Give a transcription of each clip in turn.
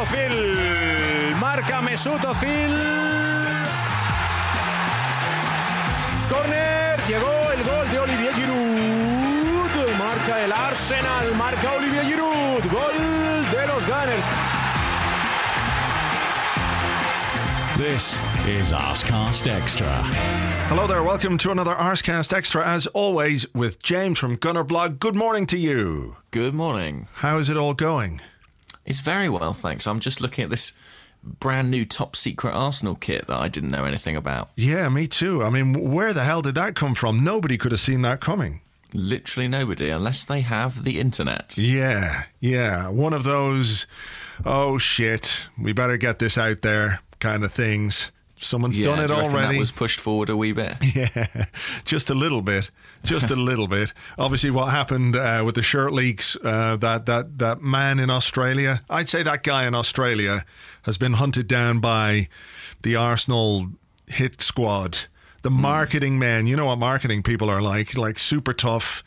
Ozil. Marca Mesut Ozil. Corner, llegó el gol de Olivier Giroud. Marca el Arsenal, marca Olivier Giroud. Gol de los Gunners. This is Arsecast Extra. Hello there, welcome to another Arsecast Extra, as always, with James from Gunner Blog. Good morning to you. Good morning. How is it all going? It's very well, thanks. I'm just looking at this brand new top secret Arsenal kit that I didn't know anything about. Yeah, me too. I mean, where the hell did that come from? Nobody could have seen that coming. Literally nobody, unless they have the internet. Yeah, yeah. One of those, oh shit, we better get this out there kind of things. Someone's Yeah, done it do already. That was pushed forward a wee bit. Yeah, just a little bit, just a little bit. Obviously, what happened uh, with the shirt leaks? Uh, that that that man in Australia, I'd say that guy in Australia has been hunted down by the Arsenal hit squad, the marketing men. You know what marketing people are like, like super tough.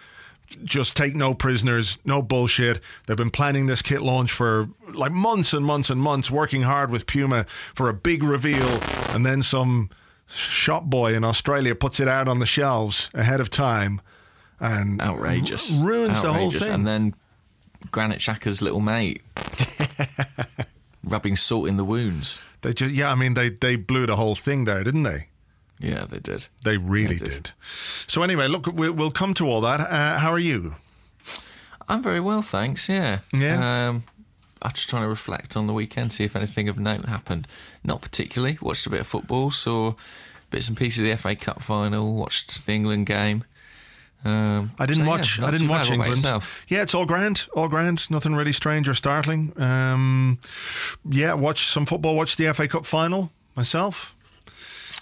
Just take no prisoners, no bullshit. They've been planning this kit launch for like months and months and months, working hard with Puma for a big reveal, and then some shop boy in Australia puts it out on the shelves ahead of time and Outrageous. r- ruins the whole thing. And then Granit Xhaka's little mate rubbing salt in the wounds. they just, yeah, I mean, they, they blew the whole thing there, didn't they? Yeah, they did. They really They did. did. So anyway, look, we'll, we'll come to all that. Uh, how are you? I'm very well, thanks. Yeah. Yeah? Um, I'm just trying to reflect on the weekend, see if anything of note happened. Not particularly. Watched a bit of football, saw bits and pieces of the FA Cup final, watched the England game. Um, I didn't so, watch. not I didn't watch England. Yeah, it's all grand, all grand. Nothing really strange or startling. Um, yeah, watched some football. Watched the FA Cup final myself.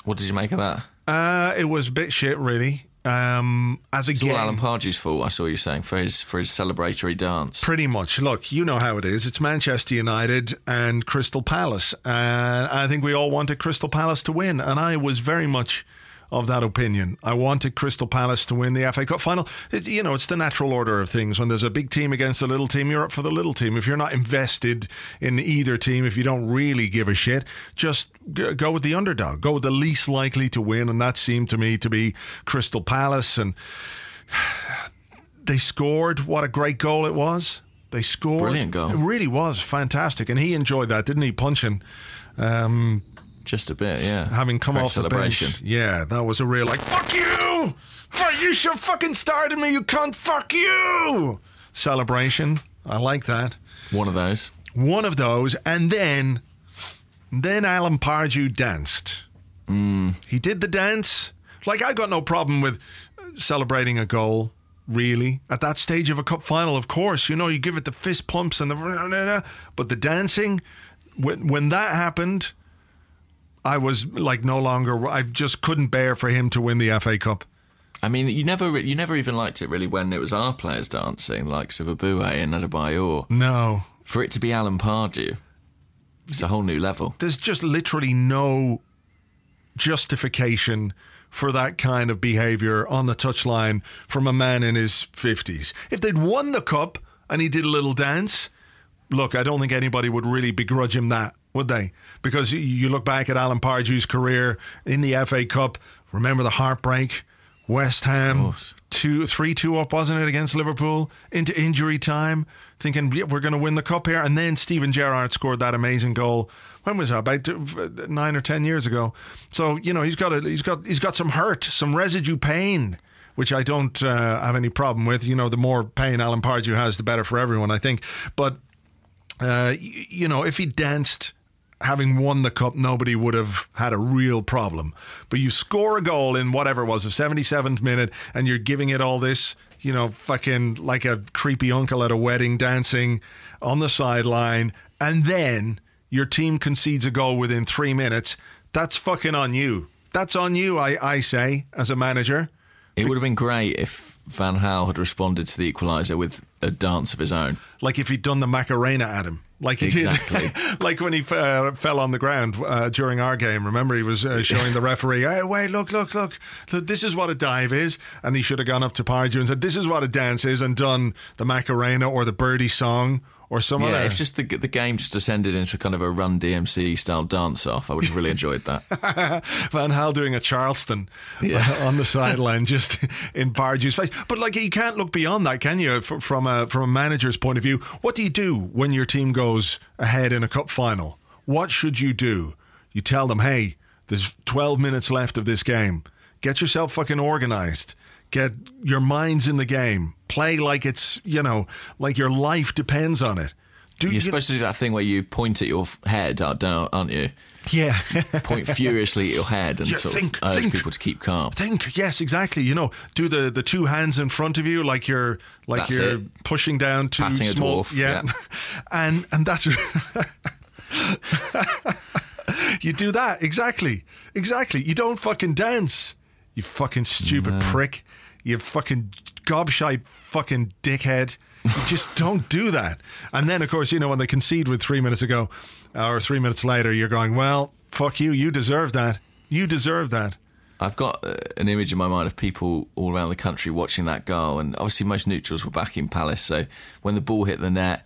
What did you make of that? Uh, it was a bit shit, really. Um, as a It's all Alan Pardew's fault. I saw you saying for his for his celebratory dance. Pretty much. Look, you know how it is. It's Manchester United and Crystal Palace. And I think we all wanted Crystal Palace to win. And I was very much of that opinion. I wanted Crystal Palace to win the FA Cup final. It, you know, it's the natural order of things. When there's a big team against a little team, you're up for the little team. If you're not invested in either team, if you don't really give a shit, just go with the underdog. Go with the least likely to win. And that seemed to me to be Crystal Palace. And they scored. What a great goal it was. They scored. Brilliant goal. It really was fantastic. And he enjoyed that, didn't he? Punching. Um, Just a bit, yeah. having come Great off celebration. the bench. Yeah, that was a real like fuck you. Fuck, You should fucking started me, you cunt. Fuck you. Celebration. I like that. One of those. One of those, and then, then Alan Pardew danced. Mm. He did the dance. Like I got no problem with celebrating a goal. Really, at that stage of a cup final, of course, you know you give it the fist pumps and the, but the dancing, when when that happened, I was like no longer. I just couldn't bear for him to win the FA Cup. I mean, you never you never even liked it really when it was our players dancing, like Eboue and Adebayor. No, For it to be Alan Pardew, it's a whole new level. there's just literally no justification for that kind of behavior on the touchline from a man in his 50s. If they'd won the cup and he did a little dance, look, I don't think anybody would really begrudge him that, would they? Because you- look back at Alan Pardew's career in the FA Cup, remember the heartbreak, West Ham, two, three, two up, wasn't it, against Liverpool into injury time, thinking "Yeah, we're going to win the cup here, and then Steven Gerrard scored that amazing goal. When was that? About uh, nine or ten years ago. So you know he's got a, he's got he's got some hurt, some residue pain, which I don't uh, have any problem with. You know, the more pain Alan Pardew has, the better for everyone, I think. But uh, y- you know, if he danced having won the cup, nobody would have had a real problem. But you score a goal in whatever it was, the 77th minute, and you're giving it all this, you know, fucking like a creepy uncle at a wedding dancing on the sideline, and then your team concedes a goal within three minutes. That's fucking on you. That's on you, I, I say, as a manager. It would have been great if Van Gaal had responded to the equaliser with a dance of his own. Like if he'd done the Macarena at him. Like he Exactly. did, like when he uh, fell on the ground uh, during our game. Remember, he was uh, showing the referee, "Hey, wait, look, look, look, look! This is what a dive is." And he should have gone up to Pardew and said, "This is what a dance is," and done the Macarena or the Birdie song or some Yeah, other. if just the the game just descended into kind of a Run DMC style dance off, I would have really enjoyed that. Van Hal doing a Charleston Yeah. on the sideline, just in Pardew's face. But like, you can't look beyond that, can you? From a from a manager's point of view, what do you do when your team goes ahead in a cup final? What should you do? You tell them, hey, there's 12 minutes left of this game. Get yourself fucking organized. Get your minds in the game. Play like it's you know, like your life depends on it. Do You're you- supposed to do that thing where you point at your head, uh, aren't aren't you? yeah. Point furiously at your head and Yeah, sort think, of urge think. people to keep calm. Think yes, exactly. You know, do the the two hands in front of you like you're like That's you're it. pushing down two Patting a small. dwarf, yeah, yeah. and and that's you do that exactly, exactly. You don't fucking dance. You fucking stupid prick. You fucking gobshite fucking dickhead. You just don't do that. And then, of course, you know, when they concede with three minutes ago or three minutes later, you're going, well, fuck you. You deserve that. You deserve that. I've got uh, an image in my mind of people all around the country watching that goal, and obviously most neutrals were back in Palace. So when the ball hit the net,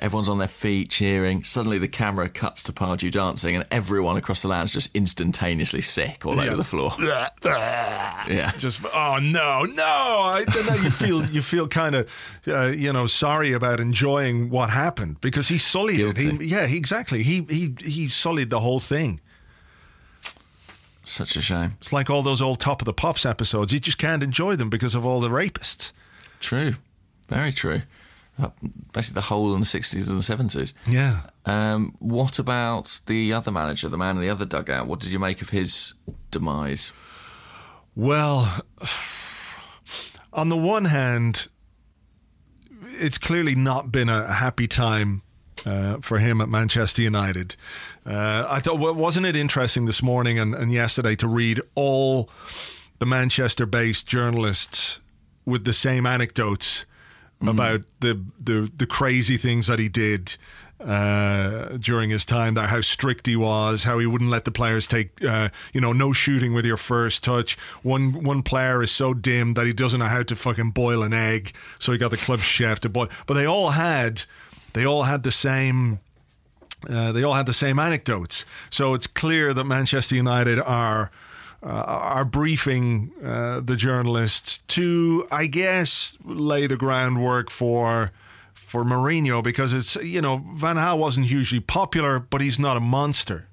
everyone's on their feet cheering. Suddenly the camera cuts to Pardew dancing, and everyone across the land's just instantaneously sick all Yeah. over the floor. Yeah, just oh no no. I, and then you feel you feel kind of uh, you know sorry about enjoying what happened because he sullied it. He, yeah exactly. He he he sullied the whole thing. Such a shame. it's like all those old top of the pops episodes. You just can't enjoy them because of all the rapists. True, very true. Basically, the whole in the sixties and the seventies. yeah Um, what about the other manager, the man in the other dugout? What did you make of his demise? well on the one hand it's clearly not been a happy time uh, for him at Manchester United. Uh, I thought, well, wasn't it interesting this morning and, and yesterday to read all the Manchester based journalists with the same anecdotes about the, the, the crazy things that he did. Uh, during his time there, how strict he was, how he wouldn't let the players take, uh, you know, no shooting with your first touch. One one player is so dim that he doesn't know how to fucking boil an egg, so he got the club chef to boil. But they all had, they all had the same uh, they all had the same anecdotes. So it's clear that Manchester United are uh, are briefing uh, the journalists to, I guess, lay the groundwork for for Mourinho because it's you know Van Gaal wasn't hugely popular, but he's not a monster.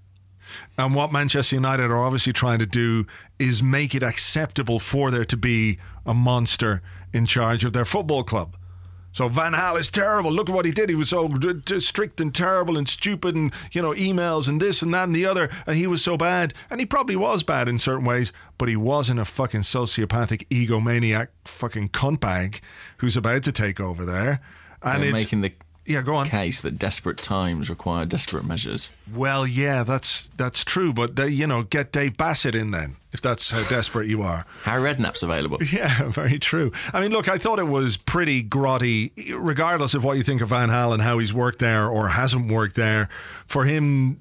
And what Manchester United are obviously trying to do is make it acceptable for there to be a monster in charge of their football club. So Van Hal is terrible. Look at what he did. He was so strict and terrible and stupid, and you know emails and this and that and the other. And he was so bad, and he probably was bad in certain ways. But he wasn't a fucking sociopathic egomaniac fucking cuntbag who's about to take over there. And They're it's making the yeah, go on. case that desperate times require desperate measures. Well, yeah, that's that's true. But they, you know, get Dave Bassett in then if that's how desperate you are. Harry Redknapp's available. Yeah, very true. I mean, look, I thought it was pretty grotty, regardless of what you think of Van Hal and how he's worked there or hasn't worked there. For him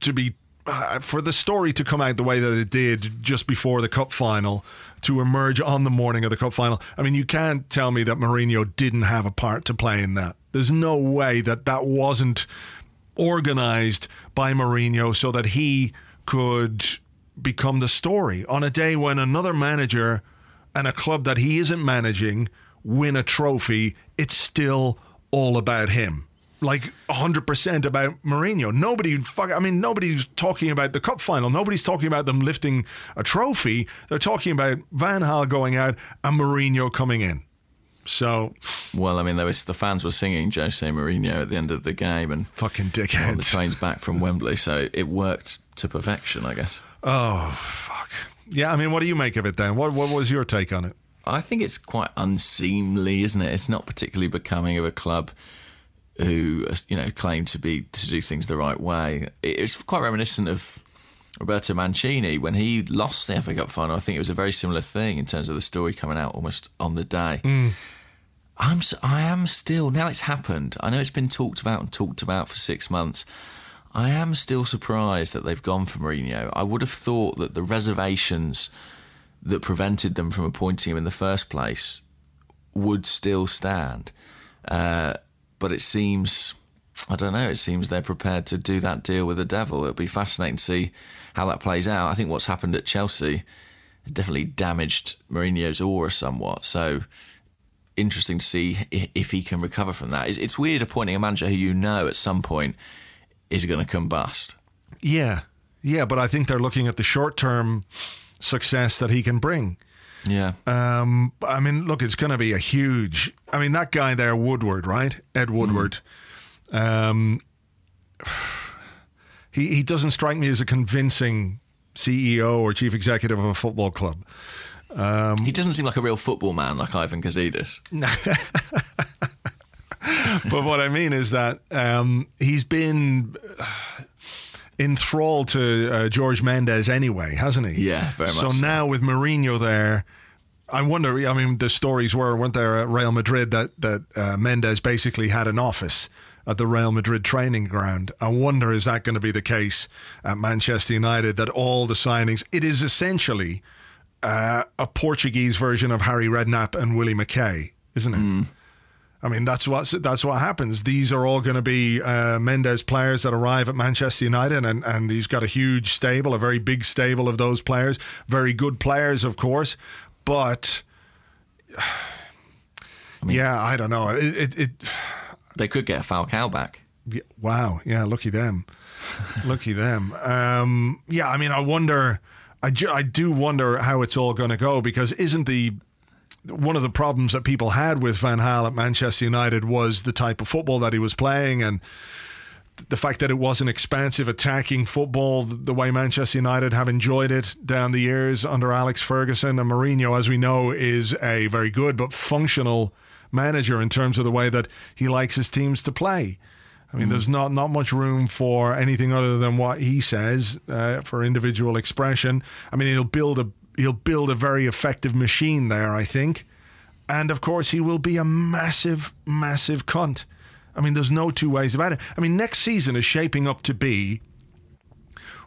to be, uh, for the story to come out the way that it did just before the cup final, to emerge on the morning of the cup final. I mean, you can't tell me that Mourinho didn't have a part to play in that. There's no way that that wasn't organized by Mourinho so that he could become the story on a day when another manager and a club that he isn't managing win a trophy, it's still all about him. Like 100% about Mourinho. Nobody, fuck, I mean, nobody's talking about the cup final. Nobody's talking about them lifting a trophy. They're talking about Van Hal going out and Mourinho coming in. So Well, I mean, there was the fans were singing Jose Mourinho at the end of the game, and fucking dickheads. on the trains back from Wembley, so it worked to perfection, I guess. Oh fuck. Yeah, I mean, what do you make of it then? What what was your take on it? I think it's quite unseemly, isn't it? It's not particularly becoming of a club who, you know, claim to be to do things the right way. It's quite reminiscent of Roberto Mancini when he lost the FA Cup final. I think it was a very similar thing in terms of the story coming out almost on the day. I'm s- I am still now it's happened. I know it's been talked about and talked about for six months. I am still surprised that they've gone for Mourinho. I would have thought that the reservations that prevented them from appointing him in the first place would still stand. Uh, but it seems, I don't know, it seems they're prepared to do that deal with the devil. It'll be fascinating to see how that plays out. I think what's happened at Chelsea definitely damaged Mourinho's aura somewhat. So interesting to see if he can recover from that. It's, it's weird appointing a manager who you know at some point is going to combust. Yeah, yeah, but I think they're looking at the short term success that he can bring. Yeah. Um, I mean, look, it's going to be a huge. I mean, that guy there, Woodward, right? Ed Woodward. Um, he he doesn't strike me as a convincing CEO or chief executive of a football club. he doesn't seem like a real football man like Ivan Gazidis. but what I mean is that um, he's been uh, enthralled to uh, George Mendes anyway, hasn't he? Yeah, very so much so. now with Mourinho there, I wonder. I mean, the stories were weren't there at Real Madrid that that uh, Mendes basically had an office at the Real Madrid training ground. I wonder is that going to be the case at Manchester United that all the signings it is essentially uh, a Portuguese version of Harry Redknapp and Willie McKay, isn't it? I mean, that's what that's what happens. These are all going to be uh, Mendes players that arrive at Manchester United, and, and he's got a huge stable, a very big stable of those players. Very good players, of course, but yeah, I don't know. It, it, it They could get a Falcao back. yeah, wow, yeah, lucky them, lucky them. Um, yeah, I mean, I wonder. I, ju- I do wonder how it's all going to go because isn't the one of the problems that people had with Van Gaal at Manchester United was the type of football that he was playing and the fact that it wasn't expansive attacking football the way Manchester United have enjoyed it down the years under Alex Ferguson and Mourinho as we know is a very good but functional manager in terms of the way that he likes his teams to play. I mean, there's not, not much room for anything other than what he says uh, for individual expression. I mean, he'll build a he'll build a very effective machine there, I think, and of course he will be a massive, massive cunt. I mean, there's no two ways about it. I mean, next season is shaping up to be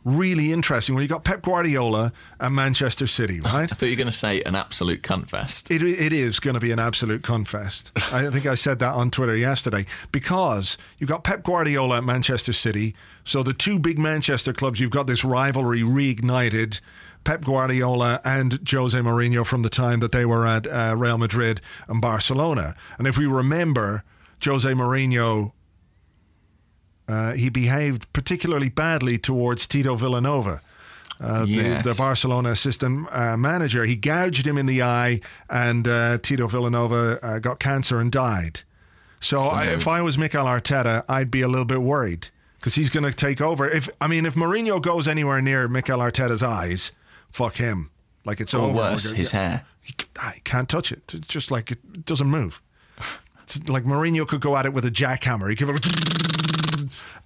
really interesting. When you got Pep Guardiola and Manchester City, right? I thought you were going to say an absolute cunt fest. It, it is going to be an absolute confest. I think I said that on Twitter yesterday because you've got Pep Guardiola at Manchester City. So the two big Manchester clubs, you've got this rivalry reignited. Pep Guardiola and Jose Mourinho from the time that they were at uh, Real Madrid and Barcelona. And if we remember, Jose Mourinho, uh, he behaved particularly badly towards Tito Vilanova uh, Yes. the, the Barcelona assistant uh, manager. He gouged him in the eye, and uh, Tito Vilanova uh, got cancer and died. So, I, if I was Mikel Arteta, I'd be a little bit worried because he's going to take over. If I mean, if Mourinho goes anywhere near Mikel Arteta's eyes, fuck him. Like it's Or over. worse, gonna- his hair. He, ah, he can't touch it. It's just like it doesn't move. It's like Mourinho could go at it with a jackhammer. He could,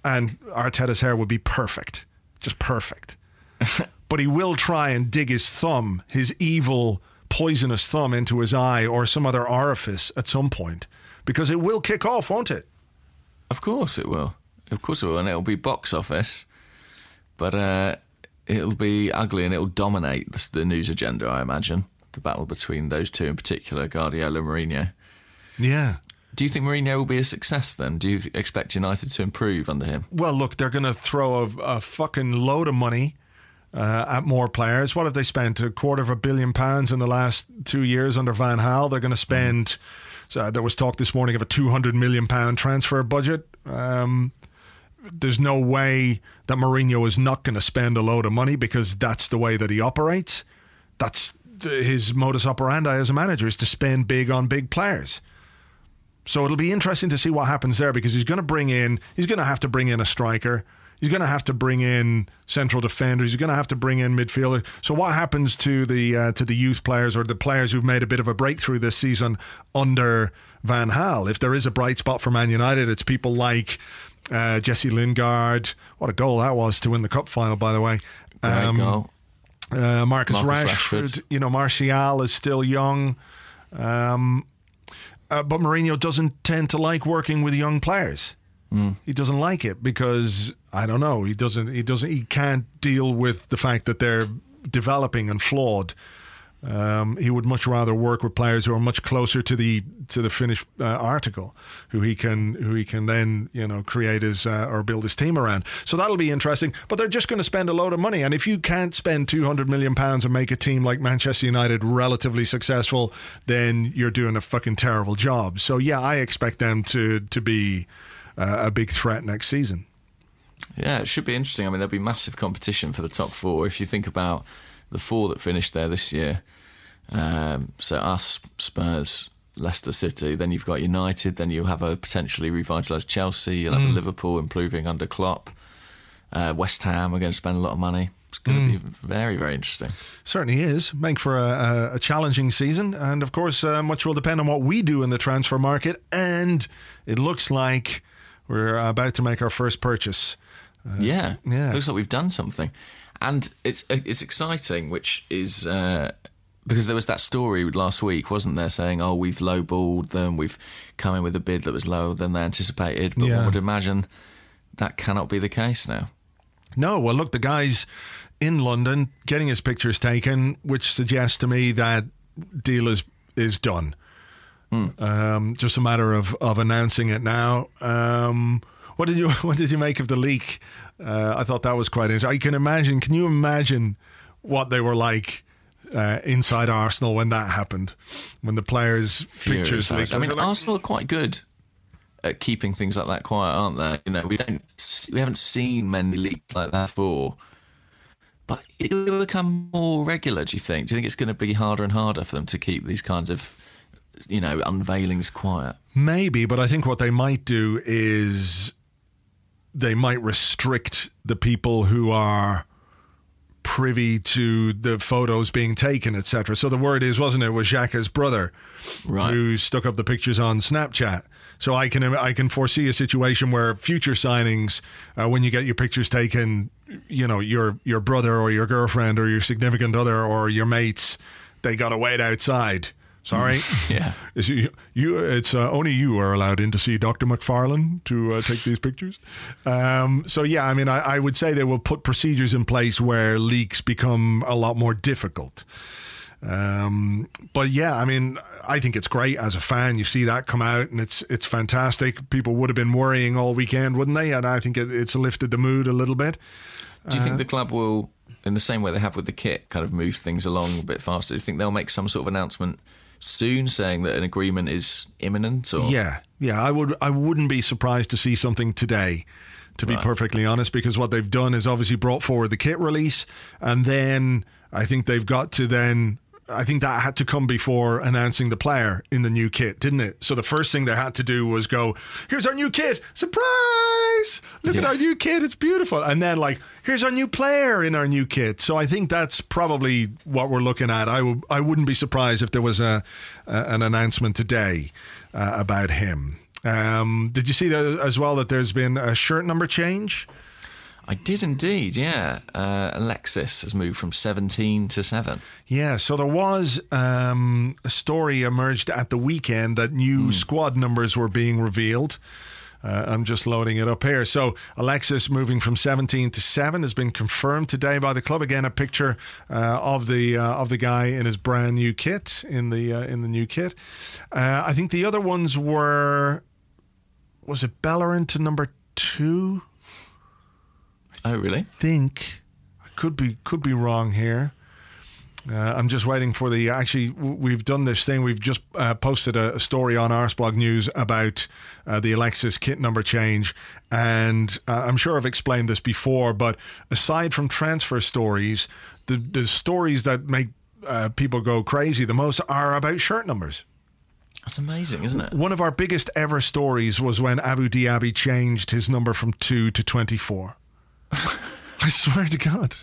and Arteta's hair would be perfect, just perfect. but he will try and dig his thumb, his evil, poisonous thumb, into his eye or some other orifice at some point, because it will kick off, won't it? Of course it will. Of course it will, and it'll be box office, but uh, it'll be ugly and it'll dominate the, the news agenda. I imagine the battle between those two in particular, Guardiola and Mourinho. Yeah. Do you think Mourinho will be a success then? Do you expect United to improve under him? Well, look, they're going to throw a, a fucking load of money uh, at more players. What have they spent? A quarter of a billion pounds in the last two years under Van Gaal. They're going to spend. So there was talk this morning of a two hundred million pound transfer budget. Um, there's no way that Mourinho is not going to spend a load of money because that's the way that he operates. That's his modus operandi as a manager is to spend big on big players. So it'll be interesting to see what happens there because he's going to bring in, he's going to have to bring in a striker. He's going to have to bring in central defenders. He's going to have to bring in midfielders. So what happens to the uh, to the youth players or the players who've made a bit of a breakthrough this season under Van Gaal? If there is a bright spot for Man United, it's people like uh, Jesse Lingard. What a goal that was to win the cup final, by the way. Um, goal. uh, Marcus, Marcus Rashford, Rashford. you know, Martial is still young. Um, uh, but Mourinho doesn't tend to like working with young players. He doesn't like it because I don't know. He doesn't. He doesn't. He can't deal with the fact that they're developing and flawed. Um, he would much rather work with players who are much closer to the to the finished uh, article, who he can who he can then you know create his uh, or build his team around. So that'll be interesting. But they're just going to spend a load of money, and if you can't spend two hundred million pounds and make a team like Manchester United relatively successful, then you're doing a fucking terrible job. So yeah, I expect them to to be uh, a big threat next season. Yeah, it should be interesting. I mean, there'll be massive competition for the top four. If you think about the four that finished there this year, um, so us, Spurs, Leicester City, then you've got United, then you have a potentially revitalised Chelsea, you'll have Liverpool improving under Klopp, uh, West Ham are going to spend a lot of money. It's going to be very, very interesting. Certainly is. Make for a, a, a challenging season. And of course, uh, much will depend on what we do in the transfer market. And it looks like we're about to make our first purchase. yeah, yeah. Looks like we've done something, and it's it's exciting, which is uh, because there was that story last week, wasn't there, saying, "Oh, we've lowballed them, we've come in with a bid that was lower than they anticipated." But Yeah. one would imagine that cannot be the case now. No, well, look, the guy's in London getting his pictures taken, which suggests to me that deal is is done. Um, just a matter of, of announcing it now. Um, what did you what did you make of the leak? Uh, I thought that was quite interesting. I can imagine. Can you imagine what they were like uh, inside Arsenal when that happened? When the players' Furious, pictures leaked. I mean, like, Arsenal are quite good at keeping things like that quiet, aren't they? You know, we don't, we haven't seen many leaks like that before. But it will become more regular. Do you think? Do you think it's going to be harder and harder for them to keep these kinds of, you know, unveilings quiet? Maybe, but I think what they might do is they might restrict the people who are privy to the photos being taken, etc. So the word is, wasn't it, was Xhaka's brother Right. who stuck up the pictures on Snapchat. So I can I can foresee a situation where future signings, uh, when you get your pictures taken, you know your your brother or your girlfriend or your significant other or your mates, they got to wait outside. Sorry. Yeah. Is you, you, it's uh, only you are allowed in to see Dr. McFarlane to uh, take these pictures. Um, so yeah, I mean, I, I would say they will put procedures in place where leaks become a lot more difficult. Um, but yeah, I mean, I think it's great as a fan. You see that come out, and it's it's fantastic. People would have been worrying all weekend, wouldn't they? And I think it, it's lifted the mood a little bit. Do you Uh, think the club will, in the same way they have with the kit, kind of move things along a bit faster? Do you think they'll make some sort of announcement soon saying that an agreement is imminent? Or Yeah, yeah. I would. I wouldn't be surprised to see something today. To be perfectly honest, because what they've done is obviously brought forward the kit release, and then I think they've got to then. I think that had to come before announcing the player in the new kit, didn't it? So the first thing they had to do was go, "Here's our new kit! Surprise! Look at our new kit! It's beautiful!" And then like, "Here's our new player in our new kit." So I think that's probably what we're looking at. I w- I wouldn't be surprised if there was a, a an announcement today uh, about him. Um, did you see that as well? That there's been a shirt number change. I did indeed, yeah. Uh, Alexis has moved from 17 to 7. Yeah, so there was um, a story emerged at the weekend that new squad numbers were being revealed. Uh, I'm just loading it up here. So Alexis moving from 17 to 7 has been confirmed today by the club. Again, a picture uh, of the uh, of the guy in his brand new kit in the uh, in the new kit. Uh, I think the other ones were was it Bellerin to number two? Oh, really? think I could be could be wrong here. Uh, I'm just waiting for the. Actually, we've done this thing. We've just uh, posted a, a story on Arseblog News about uh, the Alexis kit number change, and uh, I'm sure I've explained this before. But aside from transfer stories, the the stories that make uh, people go crazy the most are about shirt numbers. That's amazing, isn't it? One of our biggest ever stories was when Abou Diaby changed his number from two to 24. I swear to God.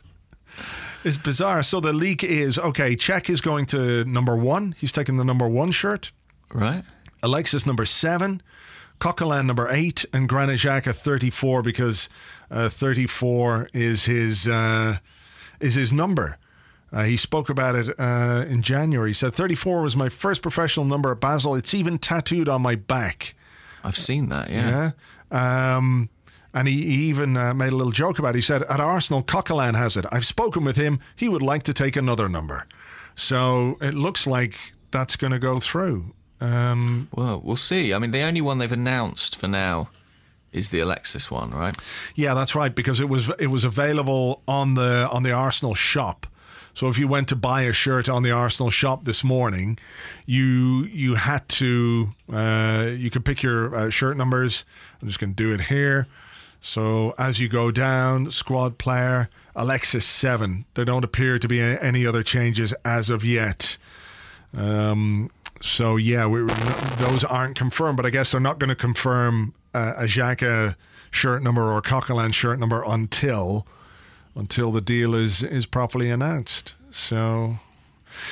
It's bizarre. So the leak is okay, Cech is going to number one. He's taking the number one shirt. Right. Alexis number seven. Coquelin number eight. And Granit Xhaka 34 because uh, 34 is his, uh, is his number. Uh, he spoke about it uh, in January. He said, 34 was my first professional number at Basel. It's even tattooed on my back. I've seen that, yeah. Yeah. Um, and he, he even uh, made a little joke about it. He said, At Arsenal, Coquelin has it. I've spoken with him. He would like to take another number. So it looks like that's going to go through. Um, Well, we'll see. I mean, the only one they've announced for now is the Alexis one, right? yeah, that's right because it was it was available on the on the Arsenal shop. So if you went to buy a shirt on the Arsenal shop this morning, you you had to uh, you could pick your uh, shirt numbers. I'm just going to do it here. So as you go down, squad player Alexis seven. There don't appear to be any other changes as of yet. Um, so yeah, we, those aren't confirmed, but I guess they're not going to confirm uh, a Xhaka shirt number or Coquelin shirt number until until the deal is is properly announced. So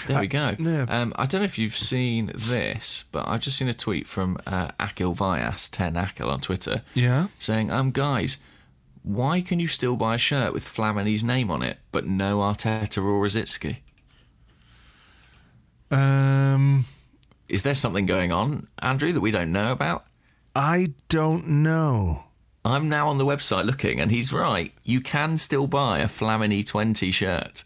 There we go. yeah. Um, I don't know if you've seen this, but I've just seen a tweet from uh, Akil Vyas, 10 Akil on Twitter, yeah, saying, um, guys, why can you still buy a shirt with Flamini's name on it, but no Arteta or Rosicky? um, Is there something going on, Andrew, that we don't know about? I don't know. I'm now on the website looking, and he's right. You can still buy a Flamini 20 shirt.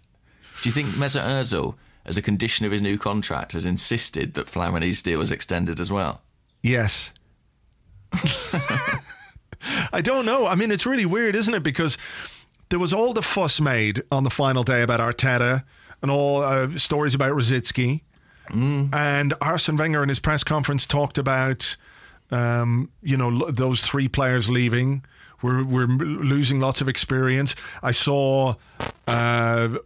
Do you think Mesut Ozil, as a condition of his new contract, has insisted that Flamini's deal was extended as well? Yes. I don't know. I mean, it's really weird, isn't it? Because there was all the fuss made on the final day about Arteta and all uh, stories about Rosicky. And Arsene Wenger in his press conference talked about, um, you know, those three players leaving. We're, we're losing lots of experience. I saw uh,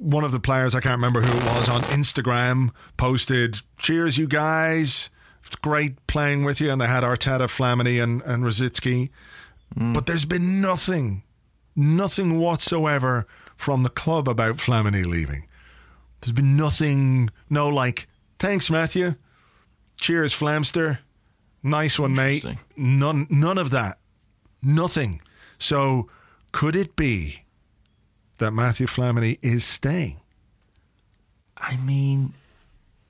one of the players, I can't remember who it was, on Instagram posted, Cheers, you guys. It's great playing with you. And they had Arteta, Flamini, and, and Rosicky. Mm. But there's been nothing, nothing whatsoever from the club about Flamini leaving. There's been nothing, no like, thanks, Matthew. Cheers, Flamster. Nice one, mate. None, none of that. Nothing. So, could it be that Matthew Flamini is staying? I mean,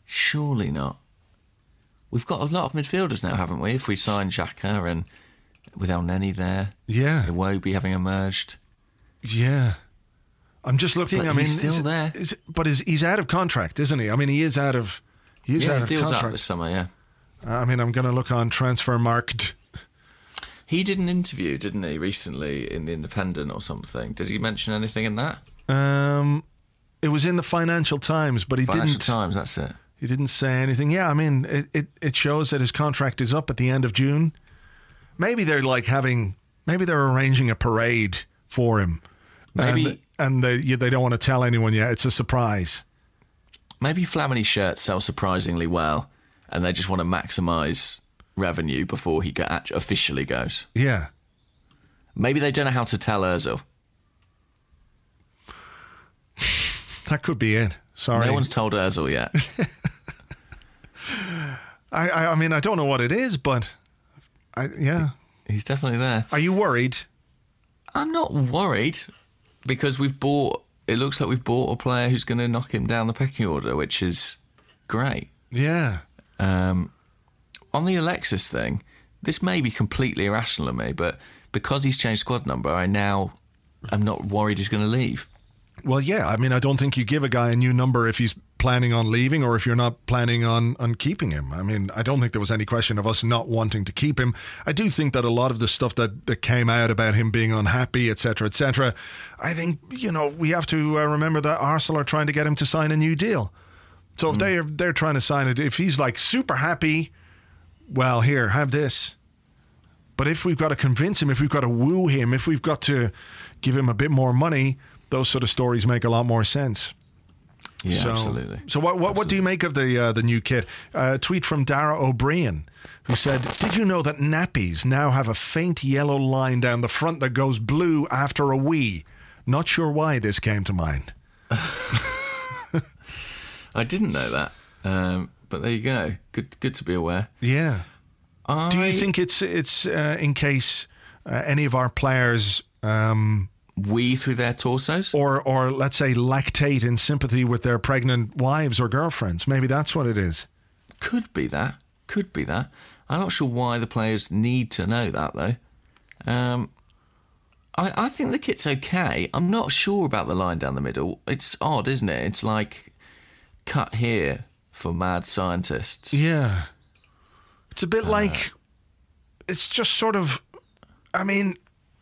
surely not. We've got a lot of midfielders now, haven't we? If we sign Xhaka and with Elneny there, Yeah, Iwobi having emerged. yeah. I'm just looking. But I mean, he's still is it- there. is it- but is, he's out of contract, isn't he? I mean, he is out of. He is yeah, out his of deal's contract. up this summer, yeah. I mean, I'm going to look on Transfermarkt. He did an interview, didn't he, recently in The Independent or something? Did he mention anything in that? Um, it was in the Financial Times, but he Financial didn't. Times, that's it. He didn't say anything. Yeah, I mean, it, it, it shows that his contract is up at the end of June. Maybe they're like having, maybe they're arranging a parade for him. Maybe- And, and they, they don't want to tell anyone yet. It's a surprise. Maybe Flamini shirts sell surprisingly well, and they just want to maximise revenue before he officially goes. Yeah. Maybe they don't know how to tell Ozil. That could be it. Sorry. No one's told Ozil yet. I, I, I mean, I don't know what it is, but I, yeah. He's definitely there. Are you worried? I'm not worried because we've bought. It looks like we've bought a player who's going to knock him down the pecking order, which is great. Yeah. Um, on the Alexis thing, this may be completely irrational of me, but because he's changed squad number, I now am not worried he's going to leave. Well, yeah. I mean, I don't think you give a guy a new number if he's planning on leaving or if you're not planning on, on keeping him. I mean, I don't think there was any question of us not wanting to keep him. I do think that a lot of the stuff that, that came out about him being unhappy, etc., etc., I think, you know, we have to uh, remember that Arsenal are trying to get him to sign a new deal. So if they're, they're trying to sign it, if he's like super happy, well, here, have this. But if we've got to convince him, if we've got to woo him, if we've got to give him a bit more money, those sort of stories make a lot more sense. Yeah, so, absolutely. So what what, what do you make of the uh, the new kit? Uh, a tweet from Dara Ó Briain, who said, "Did you know that nappies now have a faint yellow line down the front that goes blue after a wee? Not sure why this came to mind." I didn't know that, um, but there you go. Good, good to be aware. Yeah. I, Do you think it's it's uh, in case uh, any of our players? Um, we through their torsos? or, or let's say, lactate in sympathy with their pregnant wives or girlfriends. Maybe that's what it is. Could be that. Could be that. I'm not sure why the players need to know that though. Um, I, I think the kit's okay. I'm not sure about the line down the middle. It's odd, isn't it? It's like cut here for mad scientists. Yeah. It's a bit uh, like it's just sort of I mean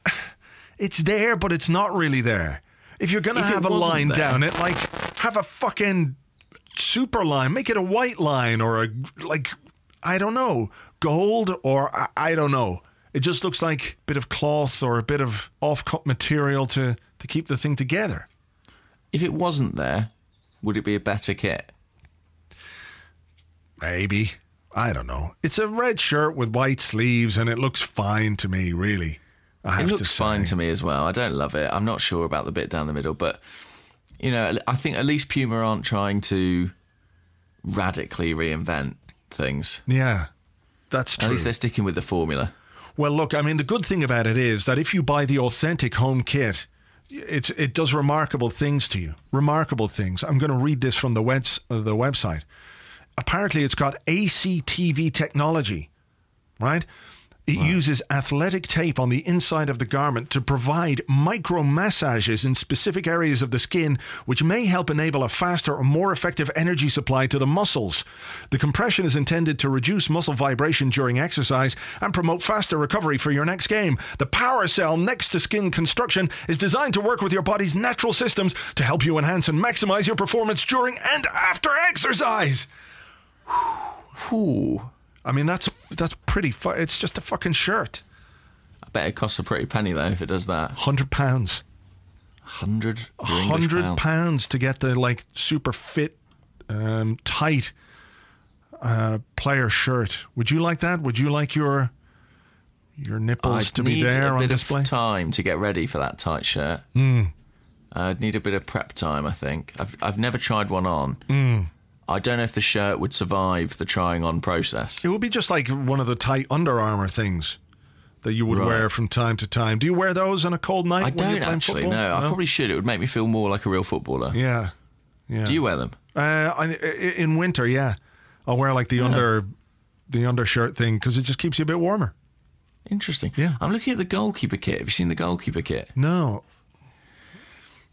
it's there but it's not really there. If you're going to have a line there- down it like have a fucking super line, make it a white line or a like I don't know, gold or I, I don't know. It just looks like a bit of cloth or a bit of off-cut material to to keep the thing together. If it wasn't there, would it be a better kit? Maybe. I don't know. It's a red shirt with white sleeves and it looks fine to me, really. I have It to looks say. fine to me as well. I don't love it. I'm not sure about the bit down the middle, but you know, I think at least Puma aren't trying to radically reinvent things. Yeah, that's true. At least they're sticking with the formula. Well, look, I mean, the good thing about it is that if you buy the authentic home kit, it it does remarkable things to you. Remarkable things. I'm going to read this from the uh, the website. Apparently, it's got ACTV technology, right? It uses athletic tape on the inside of the garment to provide micro massages in specific areas of the skin, which may help enable a faster or more effective energy supply to the muscles. The compression is intended to reduce muscle vibration during exercise and promote faster recovery for your next game. The power cell next to skin construction is designed to work with your body's natural systems to help you enhance and maximize your performance during and after exercise. Ooh, I mean, that's that's pretty. Fu- it's just a fucking shirt. I bet it costs a pretty penny though if it does that. Hundred pounds. Hundred hundred pounds. to get the like super fit, um, tight uh, player shirt. Would you like that? Would you like your your nipples I'd to be there on display? time to get ready for that tight shirt. Hmm. I'd need a bit of prep time. I think I've I've never tried one on. Hmm. I don't know if the shirt would survive the trying on process. it would be just like one of the tight Under Armour things that you would Right. wear from time to time. Do you wear those on a cold night? I don't actually. football? No, I probably should. It would make me feel more like a real footballer. Yeah, yeah. Do you wear them? Uh, I, in winter, yeah, I'll wear like the under the undershirt thing because it just keeps you a bit warmer. Interesting. Yeah. I'm looking at the goalkeeper kit. Have you seen the goalkeeper kit? No,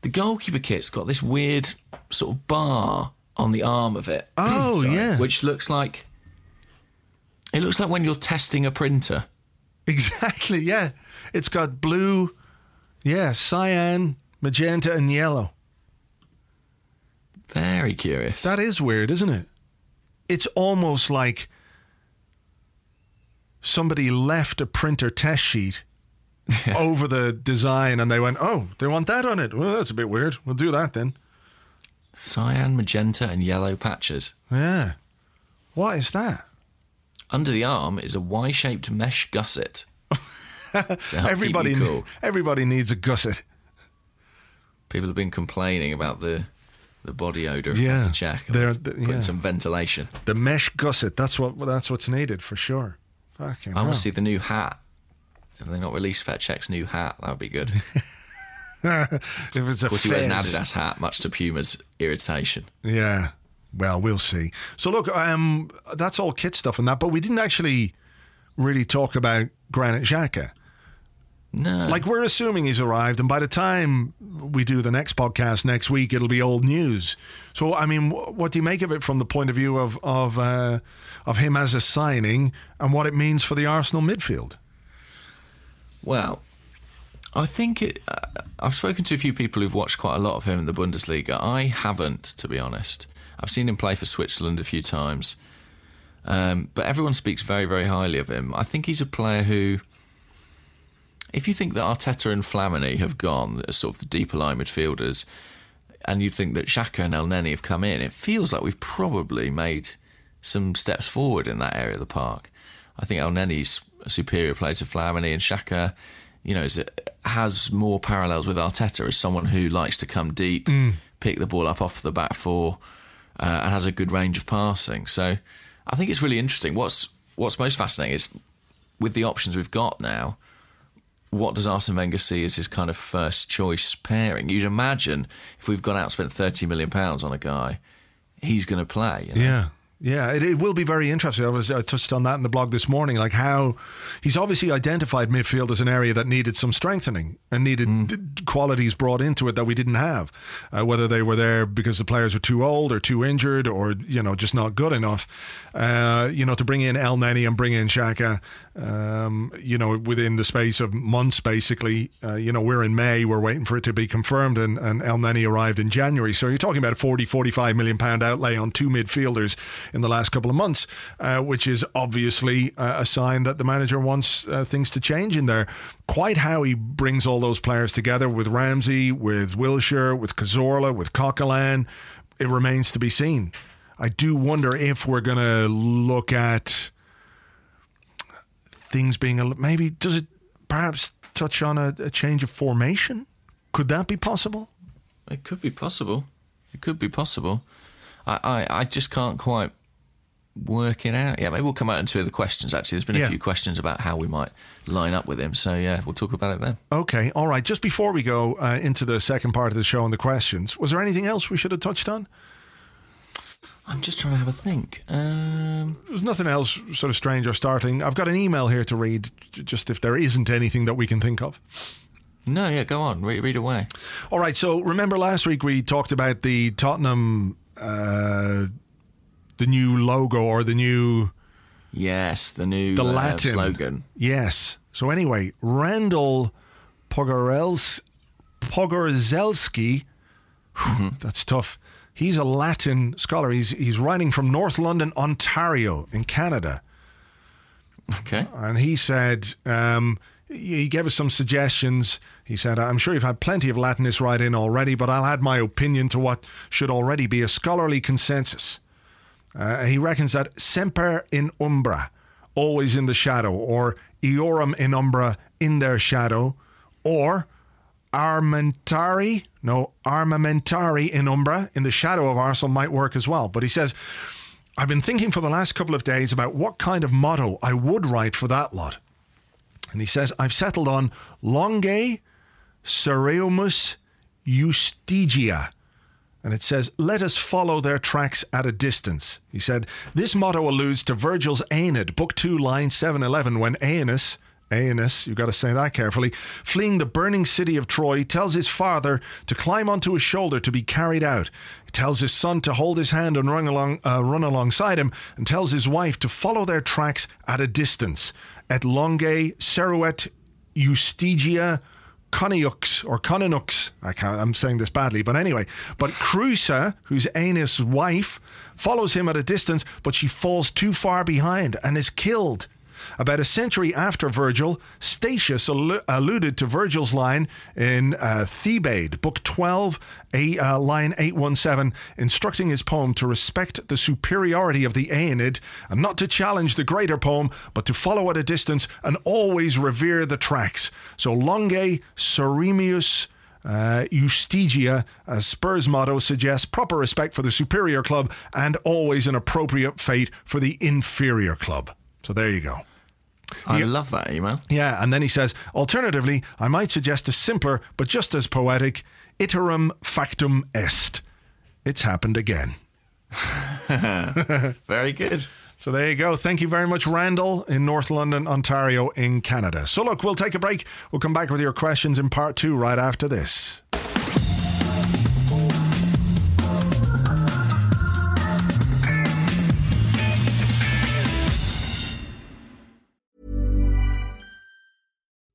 The goalkeeper kit's got this weird sort of bar on the arm of it. Oh, yeah. Which looks like it looks like when you're testing a printer. Exactly, yeah. It's got blue, yeah, cyan, magenta, and yellow. Very curious. That is weird, isn't it? It's almost like somebody left a printer test sheet over the design and they went, oh, they want that on it. Well, that's a bit weird. We'll do that then. Cyan, magenta, and yellow patches. Yeah. What is that? Under the arm is a Y-shaped mesh gusset. everybody, cool. everybody needs a gusset. People have been complaining about the the body odor of Yeah, Cech. they're- They've the- put in yeah. some ventilation. The mesh gusset. That's what. That's what's needed for sure. Fucking I want to see the new hat. Have they not released Cech's new hat? That would be good. if it's a Of course, he wears an. Adidas hat, much to Puma's irritation. Yeah. Well, we'll see. So look, um, that's all kit stuff and that, but we didn't actually really talk about Granit Xhaka. No, Like we're assuming he's arrived, and by the time we do the next podcast next week, it'll be old news. So, I mean, wh- what do you make of it from the point of view of of uh, of him as a signing and what it means for the Arsenal midfield? Well, I think it. Uh, I've spoken to a few people who've watched quite a lot of him in the Bundesliga. I haven't, to be honest. I've seen him play for Switzerland a few times, um, but everyone speaks very, very highly of him. I think he's a player who, if you think that Arteta and Flamini have gone as sort of the deeper line midfielders, and you'd think that Xhaka and Elneny have come in. It feels like we've probably made some steps forward in that area of the park. I think Elneny's a superior player to Flamini, and Xhaka, you know, is, has more parallels with Arteta as someone who likes to come deep, pick the ball up off the back four, uh, and has a good range of passing. So I think it's really interesting. What's what's most fascinating is with the options we've got now. What does Arsene Wenger see as his kind of first choice pairing? You'd imagine if we've gone out and spent thirty million pounds on a guy, he's going to play. You know? Yeah. Yeah, it, it will be very interesting. I was I touched on that in the blog this morning, like how he's obviously identified midfield as an area that needed some strengthening and needed d- qualities brought into it that we didn't have. Uh, whether they were there because the players were too old or too injured or you know just not good enough. Uh, you know to bring in Elneny and bring in Xhaka. Um, you know within the space of months, basically. Uh, you know we're in May, we're waiting for it to be confirmed, and, and Elneny arrived in January. So you're talking about a 40, 45 million pound outlay on two midfielders in the last couple of months, uh, which is obviously uh, a sign that the manager wants uh, things to change in there. Quite how he brings all those players together with Ramsey, with Wilshere, with Cazorla, with Coquelin, it remains to be seen. I do wonder if we're going to look at things being a, maybe does it perhaps touch on a, a change of formation? Could that be possible? It could be possible. It could be possible. I, I, I just can't quite work it out. Yeah, maybe we'll come out into the questions. Actually, there's been a Yeah. few questions about how we might line up with him. So yeah, we'll talk about it then. Okay, all right. Just before we go uh, into the second part of the show and the questions, was there anything else we should have touched on? I'm just trying to have a think. Um, There's nothing else sort of strange or starting. I've got an email here to read, just if there isn't anything that we can think of. no, yeah, go on, read, read away. All right. So remember last week we talked about the Tottenham, uh, the new logo or the new Yes, the new the uh, Latin slogan. Yes. So anyway, Randall Pogorels, Pogorzelski, that's tough. He's a Latin scholar. He's he's writing from North London, Ontario, in Canada. Okay. And he said, um, he gave us some suggestions. He said, I'm sure you've had plenty of Latinists write in already, but I'll add my opinion to what should already be a scholarly consensus. Uh, he reckons that semper in umbra, always in the shadow, or iorum in umbra, in their shadow, or armentari, no, armamentari in umbra, in the shadow of Arsenal might work as well. But he says, I've been thinking for the last couple of days about what kind of motto I would write for that lot. And he says, I've settled on Longe Sereumus Justigia. And it says, Let us follow their tracks at a distance. He said, This motto alludes to Virgil's Aeneid, Book 2, line 711, when Aeneas, Aeneas, you've got to say that carefully, fleeing the burning city of Troy, tells his father to climb onto his shoulder to be carried out. He tells his son to hold his hand and run, along, uh, run alongside him, and tells his wife to follow their tracks at a distance. Et longe seruet Eustigia, Coniux or Coninux. I can't, I'm saying this badly, but anyway. But Creusa, who's Aeneas' wife, follows him at a distance, but she falls too far behind and is killed. About a century after Virgil, Statius allu- alluded to Virgil's line in uh, Thebaid, Book 12, a, uh, line 817, instructing his poem to respect the superiority of the Aeneid and not to challenge the greater poem, but to follow at a distance and always revere the tracks. So Longe Seremius uh, Justigia, as Spurs' motto suggests, proper respect for the superior club and always an appropriate fate for the inferior club. So there you go. I love that email. Yeah, and then he says, alternatively, I might suggest a simpler but just as poetic iterum factum est. It's happened again. Very good. So there you go. Thank you very much, Randall, in North London, Ontario, in Canada. So look, we'll take a break. We'll come back with your questions in part two right after this.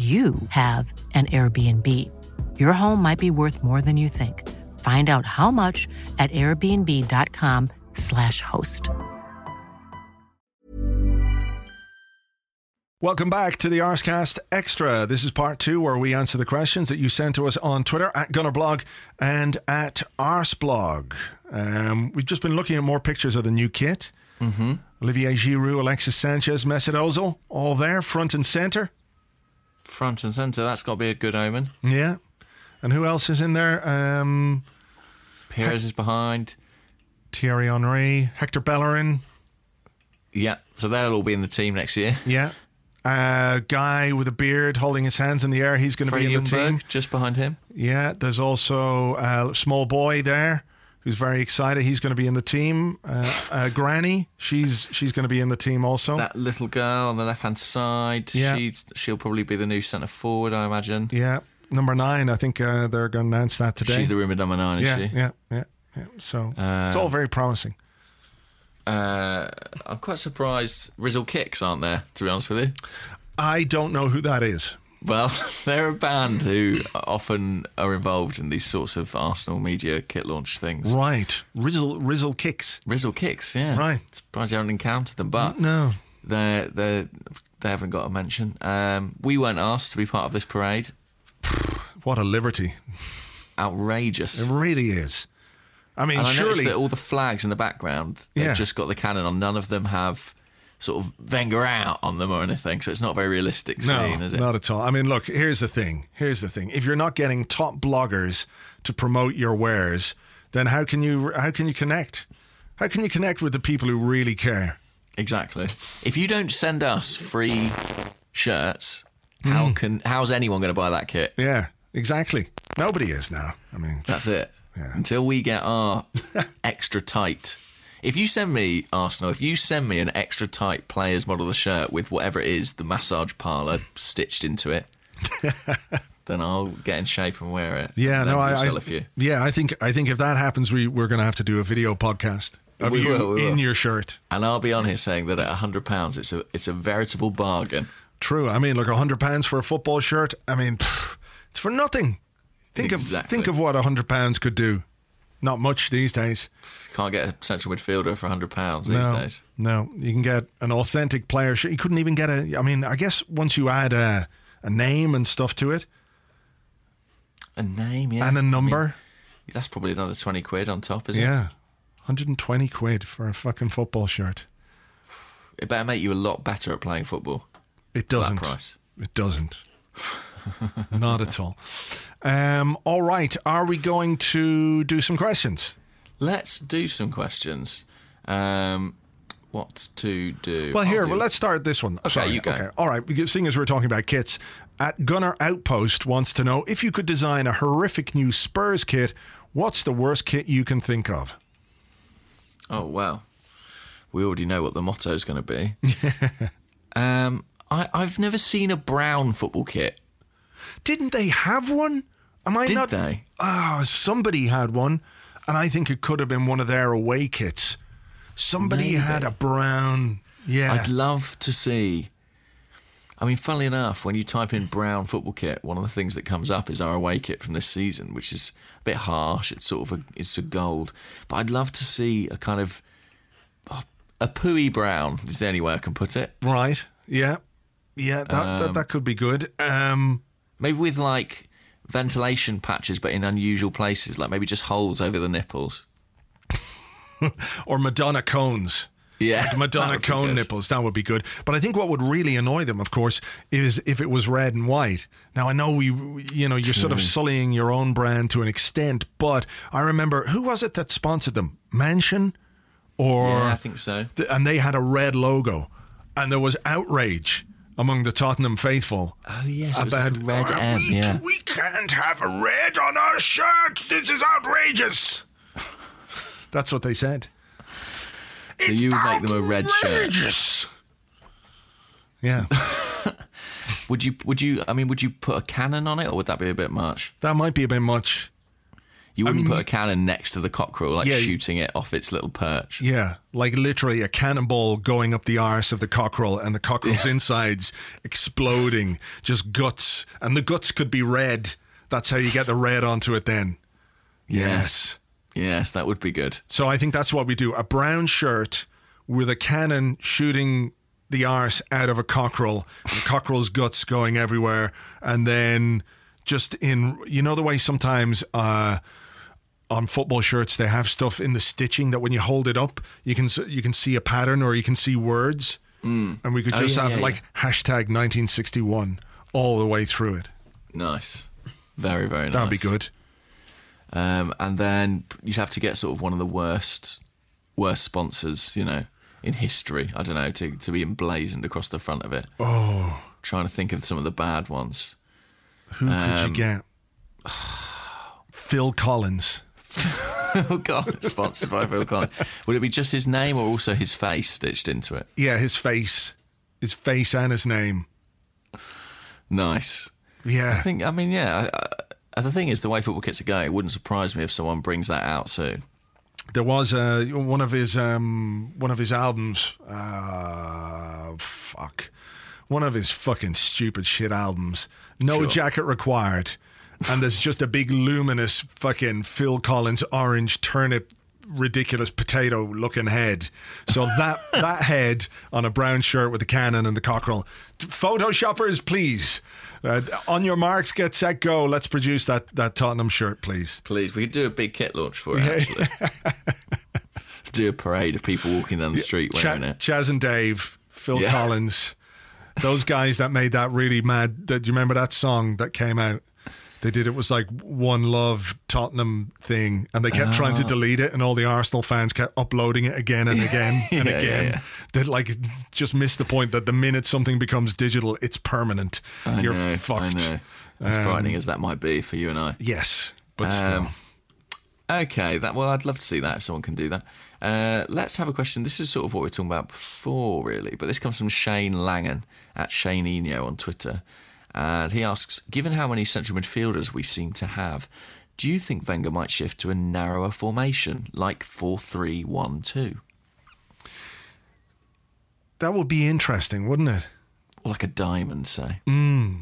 you have an Airbnb. Your home might be worth more than you think. Find out how much at airbnb.com/slash host. Welcome back to the Arsecast Extra. This is part two where we answer the questions that you sent to us on Twitter at Gunnerblog and at Arseblog. Um, we've just been looking at more pictures of the new kit. Mm-hmm. Olivier Giroud, Alexis Sanchez, Mesut Ozil, all there, front and centre. Front and centre, that's got to be a good omen. Yeah. And who else is in there? Um, Pires is behind. Thierry Henry, Hector Bellerin. Yeah, so they'll all be in the team next year. Yeah. A guy with a beard holding his hands in the air. He's going to be in the team. Just behind him. Yeah. There's also a small boy there who's very excited. He's going to be in the team. Uh, uh, Granny, she's she's going to be in the team also. That little girl on the left hand side, Yeah. she, she'll probably be the new centre forward, I imagine. yeah. Number nine, I think uh, they're going to announce that today. She's the rumoured number nine, is yeah, she? yeah, yeah, yeah. So Uh, it's all very promising. Uh, I'm quite surprised Rizzle Kicks aren't there, to be honest with you. I don't know who that is. Well, they're a band who often are involved in these sorts of Arsenal media kit launch things. Right. Rizzle, Rizzle kicks. Rizzle Kicks, yeah. Right. Surprised you haven't encountered them, but No. they they they haven't got a mention. Um, we weren't asked to be part of this parade. What a liberty. Outrageous. It really is. I mean, and I noticed surely. that all the flags in the background, they've Yeah. just got the cannon on. None of them have sort of Wenger out on them or anything. So it's not very realistic No, scene, is it? not at all. I mean, look, here's the thing. Here's the thing. If you're not getting top bloggers to promote your wares, then how can you how can you connect? How can you connect with the people who really care? Exactly. If you don't send us free shirts, how hmm. can how's anyone going to buy that kit? Yeah, exactly. Nobody is now. I mean, That's it. Yeah. Until we get our extra tight. If you send me Arsenal, if you send me an extra tight players model of the shirt with whatever it is, the massage parlour stitched into it, then I'll get in shape and wear it. yeah, no, I, sell I a few. yeah, I think I think if that happens, we we're going to have to do a video podcast of We you will, we in will. your shirt. And I'll be on here saying that at hundred pounds, it's a it's a veritable bargain. True. I mean, look, a hundred pounds for a football shirt. I mean, pff, it's for nothing. Think of Exactly. think of what a hundred pounds could do. Not much these days. Can't get a central midfielder for hundred pounds these no, days. no. You can get an authentic player. You couldn't even get a. I mean, I guess once you add a a name and stuff to it A name, yeah, and a I mean, number, that's probably another twenty quid on top, isn't it? yeah, hundred and twenty quid for a fucking football shirt. It better make you a lot better at playing football. It for that doesn't. price. It doesn't. Not at all. Um, all right. Are we going to do some questions? Let's do some questions. Um, what to do? Well, here, do- well, let's start this one. Sorry, you go. Okay, all right. Seeing as we're talking about kits, at Gunner Outpost wants to know if you could design a horrific new Spurs kit. What's the worst kit you can think of? Oh well, we already know what the motto is going to be. um, I, I've never seen a brown football kit. Didn't they have one? Am I Did not? they? Ah, somebody had one, and I think it could have been one of their away kits. Somebody Maybe. had a brown. Yeah. I'd love to see. I mean, funnily enough, when you type in brown football kit, one of the things that comes up is our away kit from this season, which is a bit harsh. It's sort of a, it's a gold, but I'd love to see a kind of oh, a pooey brown. Is the only way I can put it? right. Yeah. Yeah. That, that that could be good. Um. Maybe with like ventilation patches, but in unusual places, like maybe just holes over the nipples. or Madonna cones. Yeah, Like Madonna that would be cone nipples, that would be good. But I think what would really annoy them, of course, is if it was red and white. Now I know we, you know, you're sort of sullying your own brand to an extent, but I remember who was it that sponsored them? Mansion, or Yeah, I think so. th- and they had a red logo, and there was outrage among the Tottenham faithful. Oh yes, it was like red "Oh, M. we, Yeah, we can't have a red on our shirt. This is outrageous. That's what they said. so you would make them a red shirt. Yeah, Would you? Would you? I mean, would you put a cannon on it, or would that be a bit much? that might be a bit much. You wouldn't mean, put a cannon next to the cockerel, like Yeah, shooting it off its little perch. Yeah, like literally a cannonball going up the arse of the cockerel and the cockerel's insides exploding, just guts. And the guts could be red. That's how you get the red onto it then. Yes. Yes, that would be good. So I think that's what we do. A brown shirt with a cannon shooting the arse out of a cockerel, the cockerel's guts going everywhere, and then just in you know the way sometimes uh on football shirts they have stuff in the stitching that when you hold it up you can you can see a pattern or you can see words and we could Oh, just yeah, have yeah, like hashtag 1961 all the way through it Nice, very very nice. that'd be good Um, and then you'd have to get sort of one of the worst, worst sponsors, you know, in history. I don't know to to be emblazoned across the front of it. Oh, trying to think of some of the bad ones. who could Um, you get Phil Collins oh God, sponsored by Phil Collins. Would it be just his name or also his face stitched into it? yeah his face his face and his name Nice. yeah I think. I mean, yeah. I, I, the thing is, the way football kits are going, it wouldn't surprise me if someone brings that out soon. There was uh, one of his um, one of his albums. Uh, fuck, one of his fucking stupid shit albums. No Sure. jacket required, and there's just a big luminous fucking Phil Collins orange turnip ridiculous potato looking head. So that that head on a brown shirt with the cannon and the cockerel. Photoshoppers, please. Uh, on your marks, get set, go. Let's produce that that Tottenham shirt, please. Please, we could do a big kit launch for it. Actually, do a parade of people walking down the street Cha- wearing it. Chaz and Dave, Phil Yeah. Collins, those guys that made that really mad. That, do you remember that song that came out? They did it was like one love Tottenham thing, and they kept trying to delete it, and all the Arsenal fans kept uploading it again and again and Yeah, yeah, again. yeah. They like just missed the point that the minute something becomes digital, it's permanent. I You're know, fucked. I know. As frightening as that might be for you and I. Yes, but still. Um, Okay, that well, I'd love to see that if someone can do that. Uh, let's have a question. This is sort of what we were talking about before, really, but this comes from Shane Langan at Shane Eno on Twitter, and he asks: Given how many central midfielders we seem to have, do you think Wenger might shift to a narrower formation like four-three-one-two, That would be interesting, wouldn't it? or like a diamond, say? Hmm.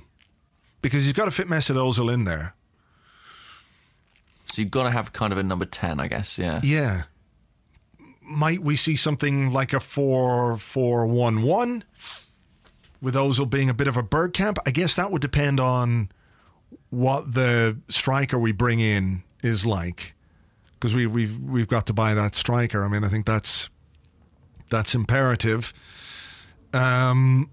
Because you've got to fit Mesut Ozil in there. So you've got to have kind of a number ten, I guess. Yeah. Yeah. Might we see something like a 4 4 1 1 with Ozil being a bit of a Bergkamp? I guess that would depend on what the striker we bring in is like. Because we, we've, we've got to buy that striker. I mean, I think that's that's imperative. Um,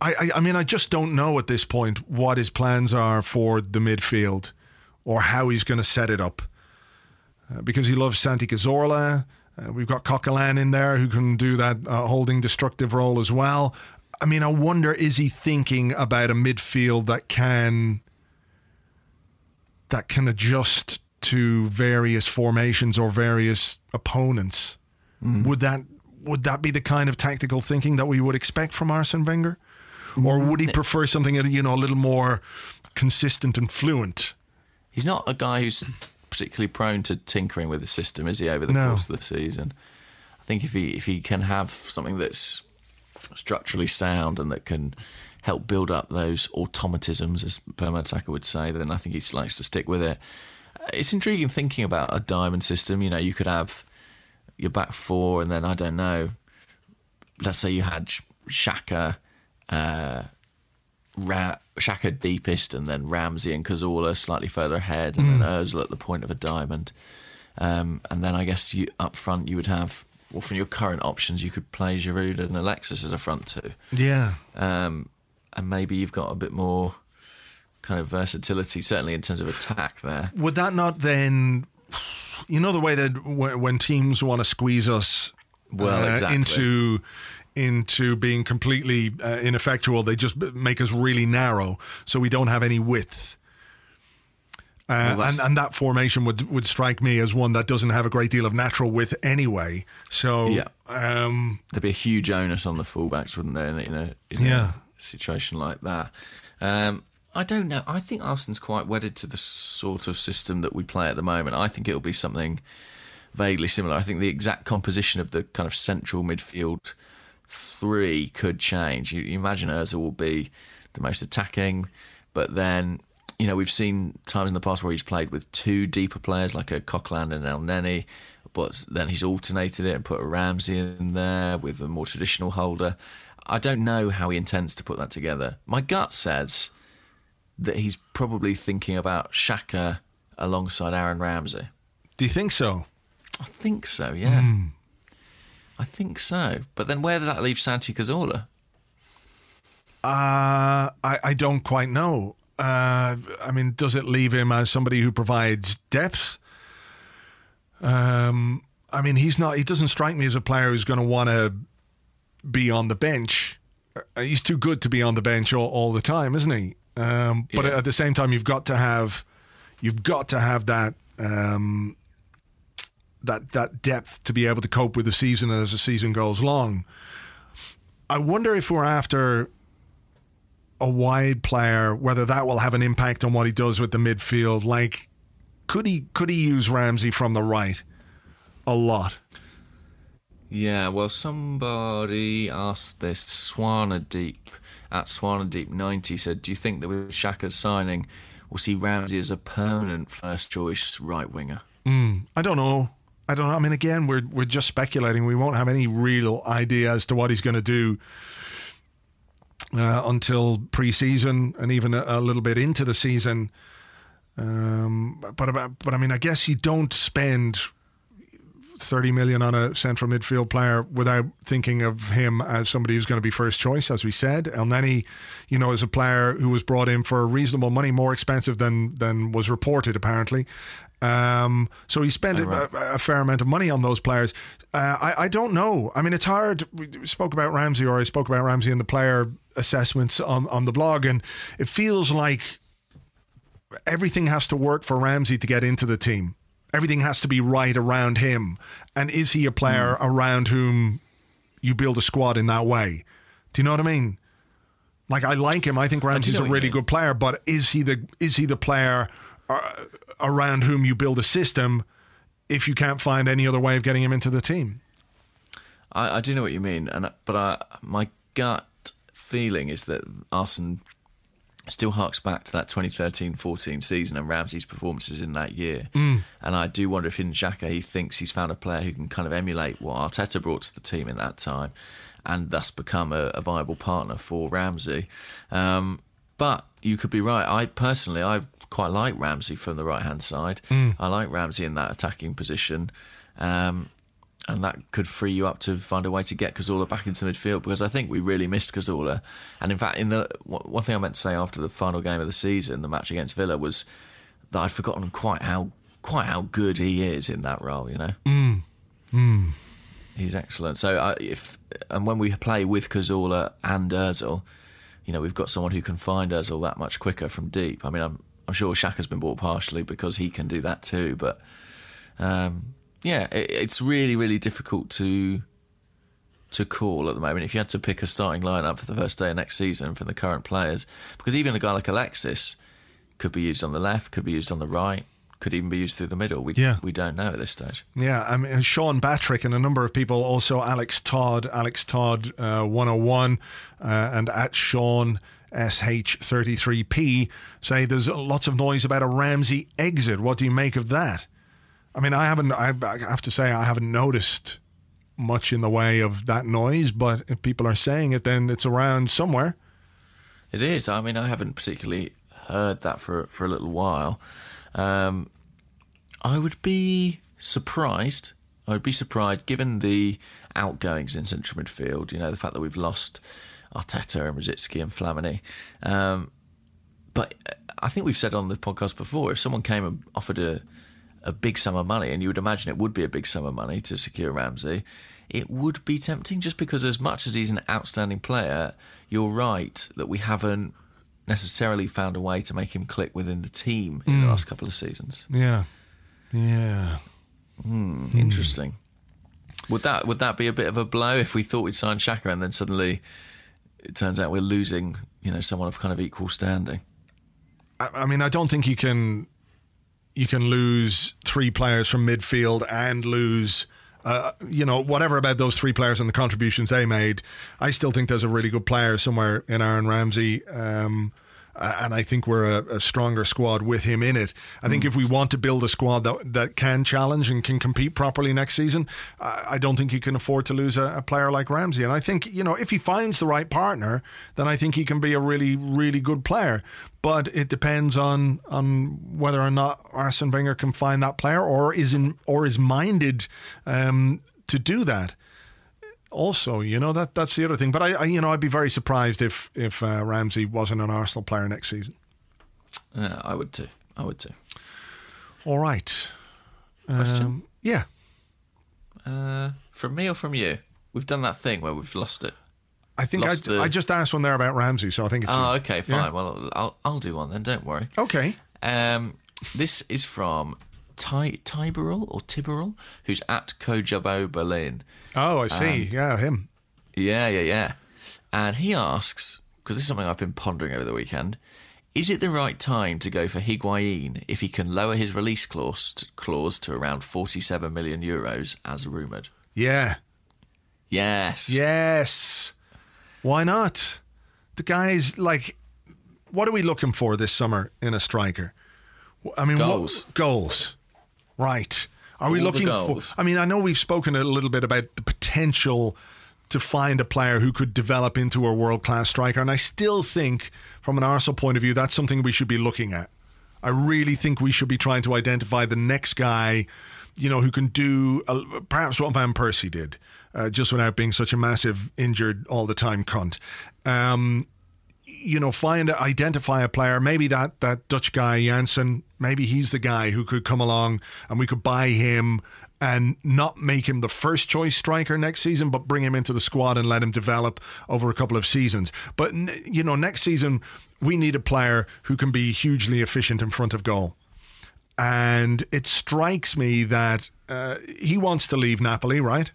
I, I, I mean, I just don't know at this point what his plans are for the midfield or how he's going to set it up uh, because he loves Santi Cazorla. Uh, we've got Coquelin in there who can do that uh, holding destructive role as well. I mean, I wonder is he thinking about a midfield that can that can adjust to various formations or various opponents? Mm. Would that would that be the kind of tactical thinking that we would expect from Arsene Wenger, or would he mm. prefer something you know a little more consistent and fluent? He's not a guy who's particularly prone to tinkering with the system, is he? Over the No. course of the season, I think if he if he can have something that's structurally sound and that can help build up those automatisms, as Per Mertesacker would say, then I think he likes to stick with it. Uh, It's intriguing thinking about a diamond system. You know, you could have your back four, and then I don't know. Let's say you had Xhaka, uh, Ra- Xhaka deepest, and then Ramsey and Cazorla slightly further ahead, and then Özil at the point of a diamond. Um, and then I guess you up front you would have, well, from your current options, you could play Giroud and Alexis as a front two. Yeah. Um, and maybe you've got a bit more kind of versatility, certainly in terms of attack there. Would that not then, you know, the way that w- when teams want to squeeze us Well, uh, exactly. into into being completely uh, ineffectual, they just make us really narrow, so we don't have any width. Uh, Well, and, and that formation would would strike me as one that doesn't have a great deal of natural width anyway. So Yeah. um, There'd be a huge onus on the fullbacks, wouldn't there, in, a- in, a, in Yeah. a situation like that? Um, I don't know. I think Arsenal's quite wedded to the sort of system that we play at the moment. I think it'll be something vaguely similar. I think the exact composition of the kind of central midfield three could change. You, you imagine Ozil will be the most attacking, but then you know we've seen times in the past where he's played with two deeper players like a Coquelin and Elneny, but then he's alternated it and put a Ramsey in there with a more traditional holder. I don't know how he intends to put that together. My gut says that he's probably thinking about Xhaka alongside Aaron Ramsey. do you think so? I think so, yeah. I think so. But then where did that leave Santi Cazorla? Uh, I, I don't quite know. Uh, I mean, does it leave him as somebody who provides depth? Um, I mean, he's not. He doesn't strike me as a player who's going to want to be on the bench. Uh, He's too good to be on the bench all, all the time, isn't he? Um, but Yeah. at the same time, you've got to have, you've got to have that. Um, that that depth to be able to cope with the season as the season goes long. I wonder if we're after a wide player, whether that will have an impact on what he does with the midfield. Like, could he could he use Ramsey from the right a lot? Yeah, well, somebody asked this. Swana Deep at Swana Deep 90 said, Do you think that with Xhaka's signing, we'll see Ramsey as a permanent first choice right winger? Hmm, I don't know. I don't know. I mean, again, we're we're just speculating. We won't have any real idea as to what he's going to do uh, until pre-season and even a, a little bit into the season. Um, but about, but I mean, I guess you don't spend thirty million on a central midfield player without thinking of him as somebody who's going to be first choice, as we said. Elneny, you know, is a player who was brought in for reasonable money, more expensive than than was reported apparently. Um, so he spent right. a, a fair amount of money on those players. Uh, I, I don't know. I mean, it's hard. We spoke about Ramsey, or I spoke about Ramsey and the player assessments on, on the blog, and it feels like everything has to work for Ramsey to get into the team. Everything has to be right around him. And is he a player around whom you build a squad in that way? Do you know what I mean? Like I like him. I think Ramsey's a really good player, but is he the is he the player uh, around whom you build a system if you can't find any other way of getting him into the team? I, I do know what you mean, and but I, my gut feeling is that Arsenal still harks back to that 2013-14 season and Ramsey's performances in that year. Mm. And I do wonder if in Xhaka he thinks he's found a player who can kind of emulate what Arteta brought to the team in that time, and thus become a, a viable partner for Ramsey. Um, but you could be right. I personally, I quite like Ramsey from the right hand side. Mm. I like Ramsey in that attacking position. Um, and that could free you up to find a way to get Cazorla back into midfield because I think we really missed Cazorla. And in fact, in the one thing I meant to say after the final game of the season, the match against Villa, was that I'd forgotten quite how quite how good he is in that role. You know, mm. Mm. he's excellent. So I, if and when we play with Cazorla and Özil, you know, we've got someone who can find Özil that much quicker from deep. I mean, I'm I'm sure Xhaka's been bought partially because he can do that too, but. Um, yeah, it, it's really, really difficult to to call at the moment. If you had to pick a starting lineup for the first day of next season from the current players, because even a guy like Alexis could be used on the left, could be used on the right, could even be used through the middle. We Yeah. we don't know at this stage. Yeah, I mean, Sean Batrick and a number of people, also Alex Todd, Alex Todd uh, 101, uh, and at Sean SH33P say there's lots of noise about a Ramsey exit. What do you make of that? I mean, I haven't, I have to say, I haven't noticed much in the way of that noise, but if people are saying it, then it's around somewhere. It is. I mean, I haven't particularly heard that for for a little while. Um, I would be surprised. I would be surprised given the outgoings in central midfield. You know, the fact that we've lost Arteta and Rosicky and Flamini. Um, but I think we've said on the podcast before, if someone came and offered a a big sum of money, and you would imagine it would be a big sum of money to secure Ramsey, it would be tempting just because, as much as he's an outstanding player, you're right that we haven't necessarily found a way to make him click within the team in the hmm. last couple of seasons. Yeah. Yeah. Hmm, hmm. Interesting. Would that would that be a bit of a blow if we thought we'd signed Xhaka and then suddenly it turns out we're losing, you know, someone of kind of equal standing? I, I mean, I don't think you can you can lose three players from midfield and lose. Uh, you know, whatever about those three players and the contributions they made, I still think there's a really good player somewhere in Aaron Ramsey. Um, uh, and I think we're a, a stronger squad with him in it. I think if we want to build a squad that that can challenge and can compete properly next season, I, I don't think you can afford to lose a, a player like Ramsey. And I think you know if he finds the right partner, then I think he can be a really really good player. But it depends on on whether or not Arsene Wenger can find that player or is in or is minded um, to do that also, you know that that's the other thing. But I, I you know, I'd be very surprised if if uh, Ramsey wasn't an Arsenal player next season. Yeah, I would too. I would too. All right. Question? Um, yeah. Uh, from me or from you? We've done that thing where we've lost it. I think I, the- I just asked one there about Ramsey, so I think it's Oh, you. okay, fine. Yeah. Well, I'll I'll do one then. Don't worry. Okay. Um, this is from Ty Tiberl or Tiberl, who's at Kojabo Berlin. Oh, I Um, see. yeah, him. Yeah, yeah, yeah. And he asks, because this is something I've been pondering over the weekend, is it the right time to go for Higuain if he can lower his release clause, clause to around 47 million euros, as rumoured? Yeah. Yes. Yes. Why not? The guy's like, what are we looking for this summer in a striker? I mean, what- Goals. Right. Are we All looking for? I mean, I know we've spoken a little bit about the potential to find a player who could develop into a world class striker, and I still think, from an Arsenal point of view, that's something we should be looking at. I really think we should be trying to identify the next guy, you know, who can do uh, perhaps what Van Persie did, uh, just without being such a massive injured all the time cunt. Um, you know, find identify a player. Maybe that that Dutch guy Janssen. Maybe he's the guy who could come along, and we could buy him and not make him the first choice striker next season, but bring him into the squad and let him develop over a couple of seasons. But you know, next season we need a player who can be hugely efficient in front of goal. And it strikes me that uh, he wants to leave Napoli, right?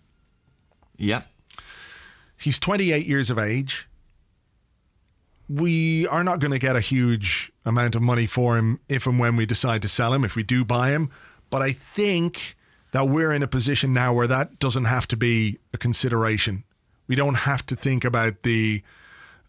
Yeah. He's 28 years of age. We are not going to get a huge amount of money for him if and when we decide to sell him, if we do buy him. But I think that we're in a position now where that doesn't have to be a consideration. We don't have to think about the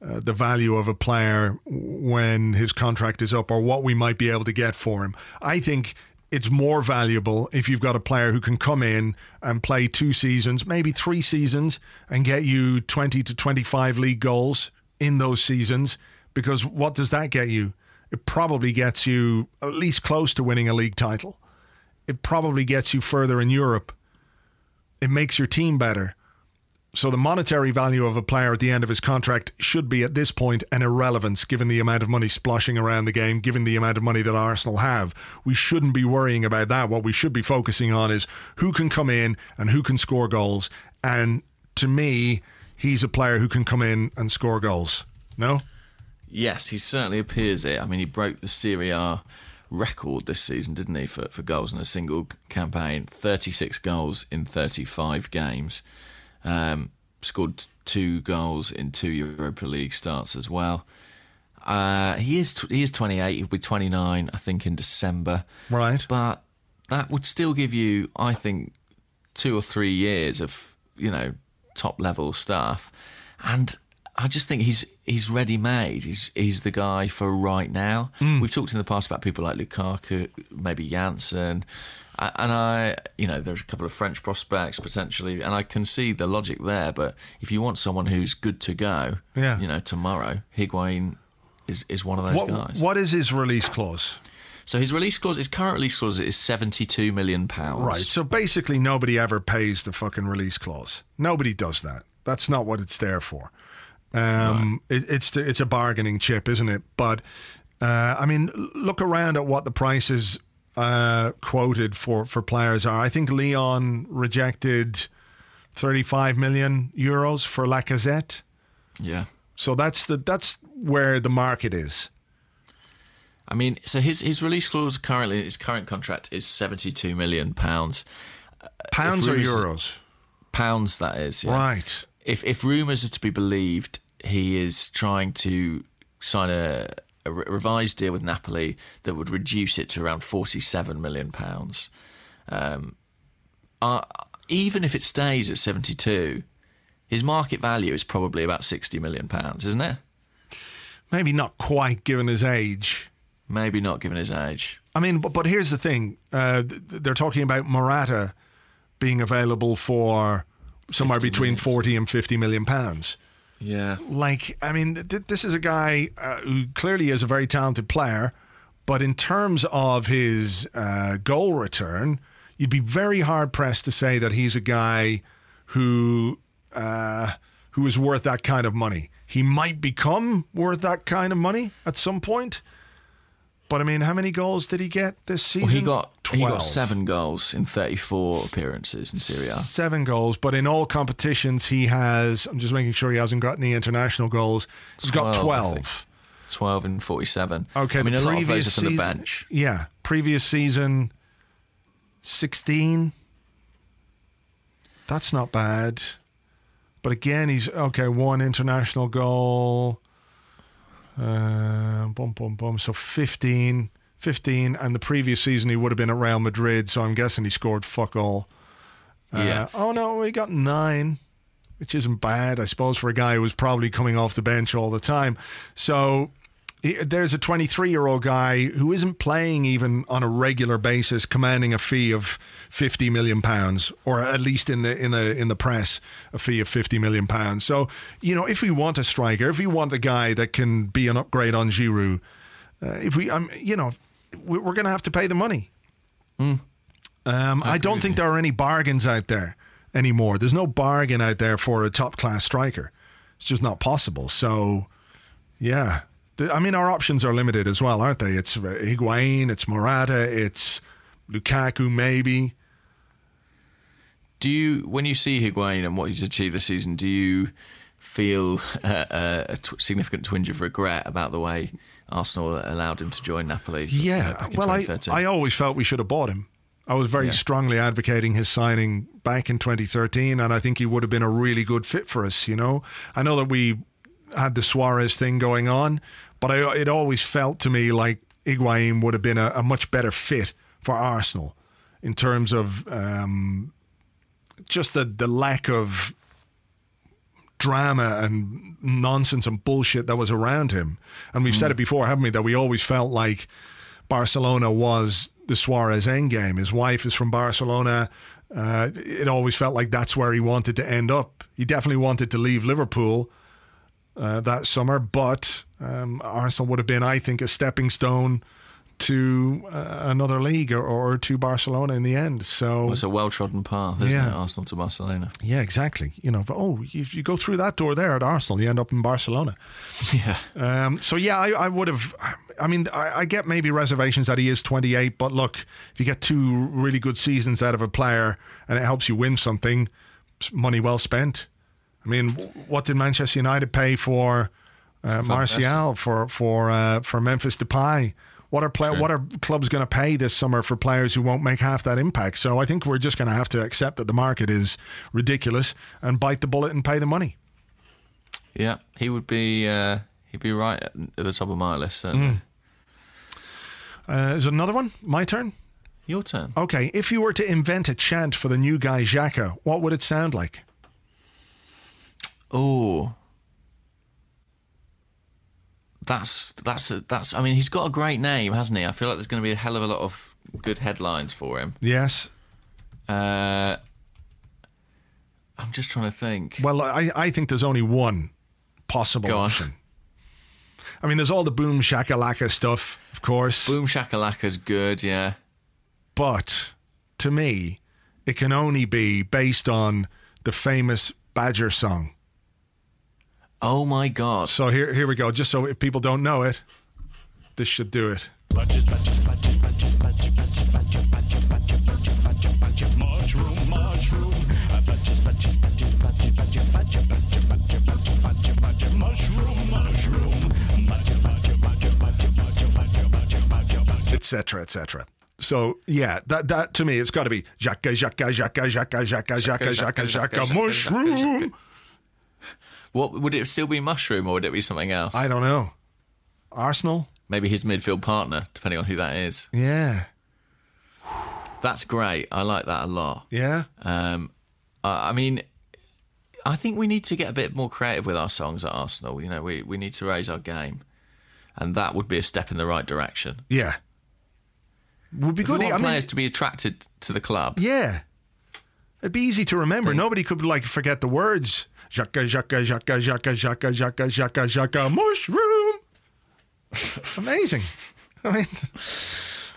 uh, the value of a player when his contract is up or what we might be able to get for him. I think it's more valuable if you've got a player who can come in and play two seasons, maybe three seasons, and get you 20 to 25 league goals in those seasons. Because what does that get you? It probably gets you at least close to winning a league title. It probably gets you further in Europe. It makes your team better. So the monetary value of a player at the end of his contract should be at this point an irrelevance given the amount of money splashing around the game, given the amount of money that Arsenal have. We shouldn't be worrying about that. What we should be focusing on is who can come in and who can score goals. And to me, he's a player who can come in and score goals. No? Yes, he certainly appears it. I mean, he broke the Serie A record this season, didn't he, for, for goals in a single campaign? 36 goals in 35 games. Um, scored two goals in two Europa League starts as well. Uh, he is tw- he is 28. He'll be 29, I think, in December. Right. But that would still give you, I think, two or three years of you know top level stuff, and I just think he's he's ready made. He's he's the guy for right now. Hmm. We've talked in the past about people like Lukaku, maybe Janssen. And I, you know, there's a couple of French prospects potentially, and I can see the logic there. But if you want someone who's good to go, Yeah. you know, tomorrow, Higuain is is one of those What, guys. what is his release clause? So his release clause, his current release clause is seventy-two million pounds. Right. So basically, nobody ever pays the fucking release clause. Nobody does that. That's not what it's there for. Um, it, it's it's a bargaining chip, isn't it? But uh, I mean, look around at what the prices uh, quoted for for players are. I think Lyon rejected thirty-five million euros for Lacazette. Yeah. So that's the that's where the market is. I mean, so his his release clause currently, his current contract is seventy-two million pounds. Pounds or euros? Pounds, that is. Yeah. Right. If if rumours are to be believed, he is trying to sign a, a re- revised deal with Napoli that would reduce it to around forty-seven million pounds. Um, uh, even if it stays at seventy-two, his market value is probably about sixty million pounds, isn't it? Maybe not quite given his age. Maybe not given his age. I mean, but, but here's the thing: uh, they're talking about Morata being available for somewhere between forty and fifty million pounds. Yeah. Like, I mean, th- this is a guy uh, who clearly is a very talented player, but in terms of his uh, goal return, you'd be very hard pressed to say that he's a guy who uh, who is worth that kind of money. He might become worth that kind of money at some point. But I mean, how many goals did he get this season? Well, he got he got seven goals in thirty-four appearances in Serie A. Seven goals, but in all competitions he has. I'm just making sure he hasn't got any international goals. He's got 12, twelve. and forty-seven. Okay, I mean a lot of those are from the bench. Yeah, previous season, sixteen. That's not bad, but again, he's okay. One international goal. Uh, boom, boom, boom. So 15, 15, and the previous season he would have been at Real Madrid. So I'm guessing he scored fuck all. Uh, Yeah. Oh no, he got nine, which isn't bad, I suppose, for a guy who was probably coming off the bench all the time. So there's a 23 year old guy who isn't playing even on a regular basis, commanding a fee of 50 million pounds, or at least in the in the in the press, a fee of 50 million pounds. So you know, if we want a striker, if we want a guy that can be an upgrade on Giroud, uh, if we, um, you know, we- we're going to have to pay the money. Um, I, don't think there are any bargains out there anymore. There's no bargain out there for a top class striker. It's just not possible. So, yeah. I mean, our options are limited as well, aren't they? It's uh, Higuain, it's Morata, it's Lukaku, maybe. Do you, when you see Higuain and what he's achieved this season, do you feel uh, uh, a tw- significant twinge of regret about the way Arsenal allowed him to join Napoli? Yeah. back in well, I, I always felt we should have bought him. I was very Yeah. strongly advocating his signing back in 2013, and I think he would have been a really good fit for us. You know, I know that we had the Suarez thing going on, but I, it always felt to me like Higuain would have been a, a much better fit for Arsenal in terms of um, just the the lack of drama and nonsense and bullshit that was around him. And we've said it before, haven't we? That we always felt like Barcelona was the Suarez endgame. His wife is from Barcelona. Uh, it always felt like that's where he wanted to end up. He definitely wanted to leave Liverpool uh, that summer, but um, Arsenal would have been, I think, a stepping stone to uh, another league or, or to Barcelona in the end. So Well, it's a well trodden path, isn't Yeah. it? Arsenal to Barcelona. yeah, exactly. You know, but, oh, you, you go through that door there at Arsenal, you end up in Barcelona. Yeah. Um, so yeah, I, I would have. I mean, I, I get maybe reservations that he is 28, but look, if you get two really good seasons out of a player and it helps you win something, money well spent. I mean, what did Manchester United pay for uh, Martial for for uh, for Memphis Depay? What are play, True. what are clubs going to pay this summer for players who won't make half that impact? So I think we're just going to have to accept that the market is ridiculous and bite the bullet and pay the money. Yeah. He would be. Uh, he'd be right at, the top of my list. Certainly. Uh, is it another one? My turn. Your turn. Okay, if you were to invent a chant for the new guy Xhaka, what would it sound like? Oh. That's that's that's. I mean, he's got a great name, hasn't he? I feel like there's going to be a hell of a lot of good headlines for him. Yes. Uh, I'm just trying to think. Well, I, I think there's only one possible Go on. option. I mean, there's all the boom shakalaka stuff, of course. Boom Shakalaka's good, yeah. But to me, it can only be based on the famous Badger song. Oh my god. So here, here we go. Just so if people don't know it, this should do it. Etc. Etc. So yeah, that that to me, it's got to be jaka jaka jaka jaka jaka jaka jaka jaka mushroom. What would it still be mushroom or would it be something else? I don't know. Arsenal. Maybe his midfield partner, depending on who that is. Yeah. That's great. I like that a lot. Yeah. Um, I I mean, I think we need to get a bit more creative with our songs at Arsenal. You know, we, we need to raise our game, and that would be a step in the right direction. Yeah. Would be If good. want I mean, players to be attracted to the club. yeah. It'd be easy to remember. Nobody could like forget the words. Xhaka Xhaka Xhaka Xhaka Xhaka Xhaka Xhaka Xhaka mushroom. Amazing. I mean,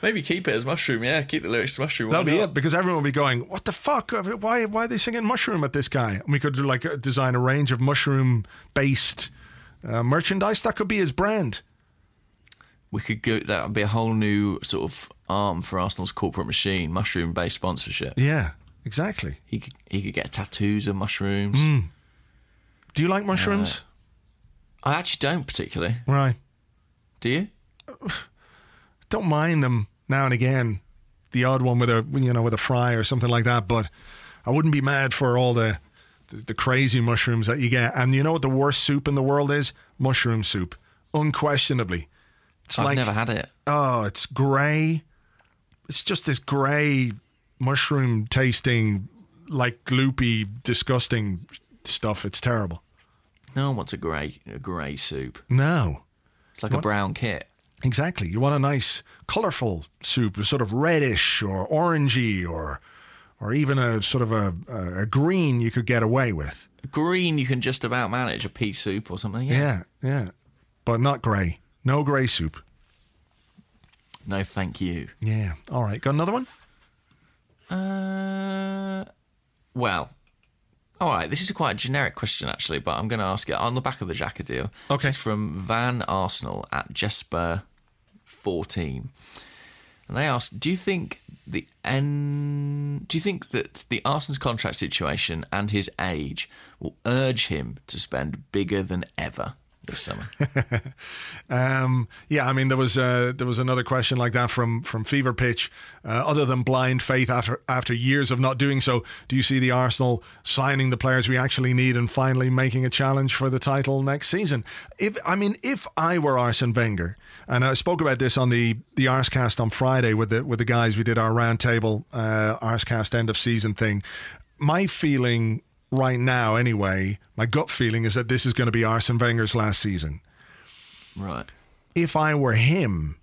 Maybe keep it as mushroom. Yeah, keep the lyrics to mushroom. That'll be not? it because everyone will be going, "What the fuck? Why? Why are they singing mushroom at this guy?" And we could like uh, design a range of mushroom-based uh, merchandise. That could be his brand. We could go. That would be a whole new sort of arm for Arsenal's corporate machine. Mushroom-based sponsorship. Yeah, exactly. He could he could get tattoos of mushrooms. Hmm. Do you like mushrooms? Uh, I actually don't particularly. right. Do you? don't mind them now and again, the odd one with a you know with a fry or something like that. But I wouldn't be mad for all the the, the crazy mushrooms that you get. And you know what the worst soup in the world is? Mushroom soup, unquestionably. It's I've like never had it. oh, it's grey. It's just this grey mushroom tasting, like gloopy, disgusting stuff. It's terrible. No one wants a grey a grey soup. No. It's like a brown kit. Exactly. You want a nice, colourful soup, sort of reddish or orangey, or or even a sort of a, a, a green you could get away with. Green, you can just about manage a pea soup or something. Yeah. Yeah, yeah, but not grey. No grey soup. No, thank you. Yeah. All right. Got another one? Uh, well, all right. This is a quite generic question, actually, but I'm going to ask it on the back of the Xhaka deal. Okay. It's from Van Arsenal at Jesper 14. And they ask, do you think the N do you think that the Arsenal's contract situation and his age will urge him to spend bigger than ever this summer? Um, yeah, I mean there was uh, there was another question like that from from Fever Pitch. Uh, other than blind faith after after years of not doing so, do you see the Arsenal signing the players we actually need and finally making a challenge for the title next season? If I mean, if I were Arsene Wenger, and I spoke about this on the the Arsecast on Friday with the with the guys, we did our roundtable uh, Arsecast end of season thing. My feeling right now, anyway, my gut feeling is that this is going to be Arsene Wenger's last season right. if I were him,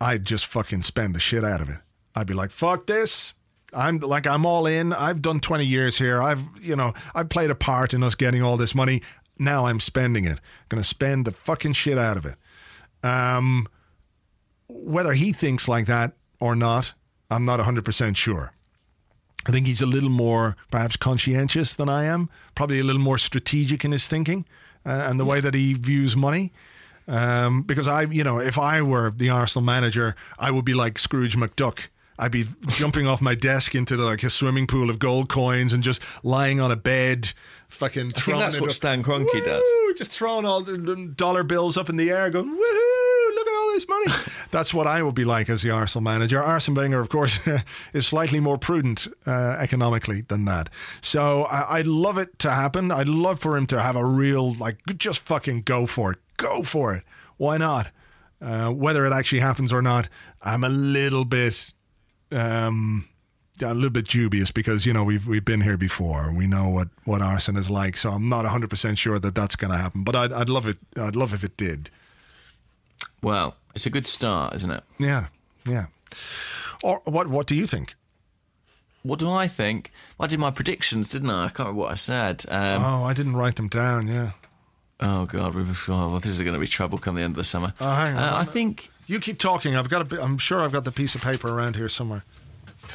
I'd just fucking spend the shit out of it. I'd be like, fuck this. I'm like, I'm all in. I've done 20 years here. I've, you know, I've played a part in us getting all this money. Now I'm spending it. I'm Going to spend the fucking shit out of it. Um, whether he thinks like that or not, I'm not 100% sure. I think he's a little more perhaps conscientious than I am, probably a little more strategic in his thinking uh, and the way that he views money. Um, because I, you know, if I were the Arsenal manager, I would be like Scrooge McDuck. I'd be jumping off my desk into the, like a swimming pool of gold coins and just lying on a bed, fucking I think throwing that's what up. Stan Kroenke does. Just throwing all the dollar bills up in the air, going, woohoo, look at all this money. That's what I would be like as the Arsenal manager. Arsene Wenger, of course, is slightly more prudent uh, economically than that. So I, I'd love it to happen. I'd love for him to have a real, like, just fucking go for it. Go for it. Why not? Uh, whether it actually happens or not, I'm a little bit um, a little bit dubious because you know we've we've been here before. We know what what Arsene is like, so I'm not 100 percent sure that that's going to happen. But I'd I'd love it. I'd love if it did. Well, it's a good start, isn't it? Yeah, yeah. Or what what do you think? What do I think? I did my predictions, didn't I? I can't remember what I said. Um, Oh, I didn't write them down. Yeah. Oh God, we oh, well, this is going to be trouble come the end of the summer. Oh, hang on. Uh, I think You keep talking. I've got a I'm sure I've got the piece of paper around here somewhere.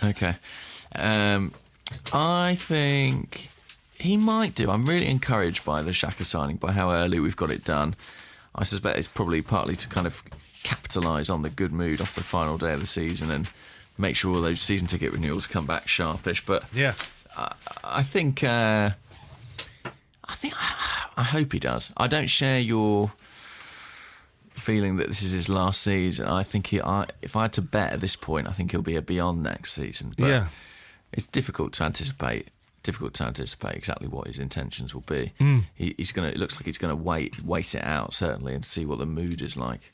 Okay. Um, I think he might do. I'm really encouraged by the Xhaka signing, by how early we've got it done. I suspect it's probably partly to kind of capitalise on the good mood off the final day of the season and make sure all those season ticket renewals come back sharpish. But Yeah. I think uh, I think I hope he does. I don't share your feeling that this is his last season. I think he, I, if I had to bet at this point, I think he'll be a beyond next season. But Yeah. it's difficult to anticipate. Difficult to anticipate exactly what his intentions will be. He, he's gonna. It looks like he's gonna wait, wait it out certainly, and see what the mood is like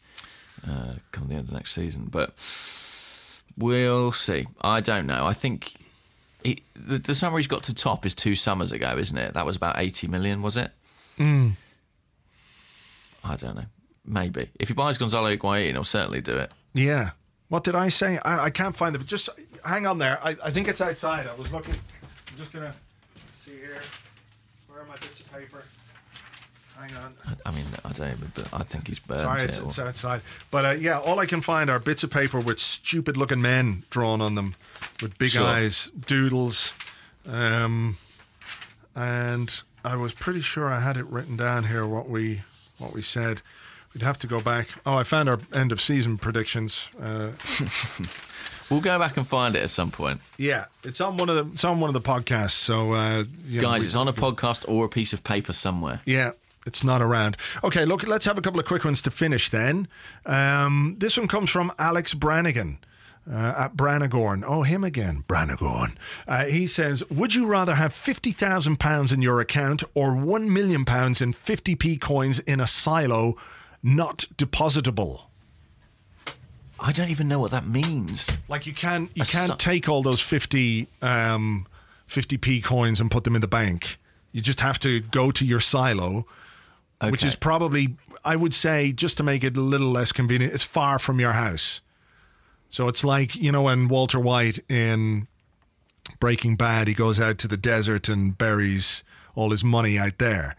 uh, come the end of next season. But we'll see. I don't know. I think he, the, the summer he's got to top is two summers ago, isn't it? That was about eighty million, was it? I don't know. Maybe if he buys Gonzalo Higuain, he'll certainly do it. Yeah. What did I say? I, I can't find it. But Just hang on there. I, I think it's outside. I was looking. I'm just gonna see here. Where are my bits of paper? Hang on. I, mean, I don't even. But I think he's burnt Sorry, it. it's, or- it's outside. But uh, yeah, all I can find are bits of paper with stupid-looking men drawn on them, with big Sure. eyes, doodles, um, and I was pretty sure I had it written down here what we what we said. We'd have to go back. Oh, I found our end of season predictions. Uh, We'll go back and find it at some point, yeah, it's on one of the it's on one of the podcasts. So uh, you know, guys. we- it's on a podcast or a piece of paper somewhere. Yeah, it's not around. Okay, look, let's have a couple of quick ones to finish then. Um, this one comes from Alex Brannigan. Uh, at Brannagorn. Oh, him again, Brannagorn. Uh, he says, Would you rather have £50,000 in your account or £1 million in 50p coins in a silo not depositable? I don't even know what that means. Like you can you A can't si- take all those 50 um 50p coins and put them in the bank. You just have to go to your silo, which is probably I would say just to make it a little less convenient, it's far from your house. So it's like, you know, when Walter White in Breaking Bad, he goes out to the desert and buries all his money out there.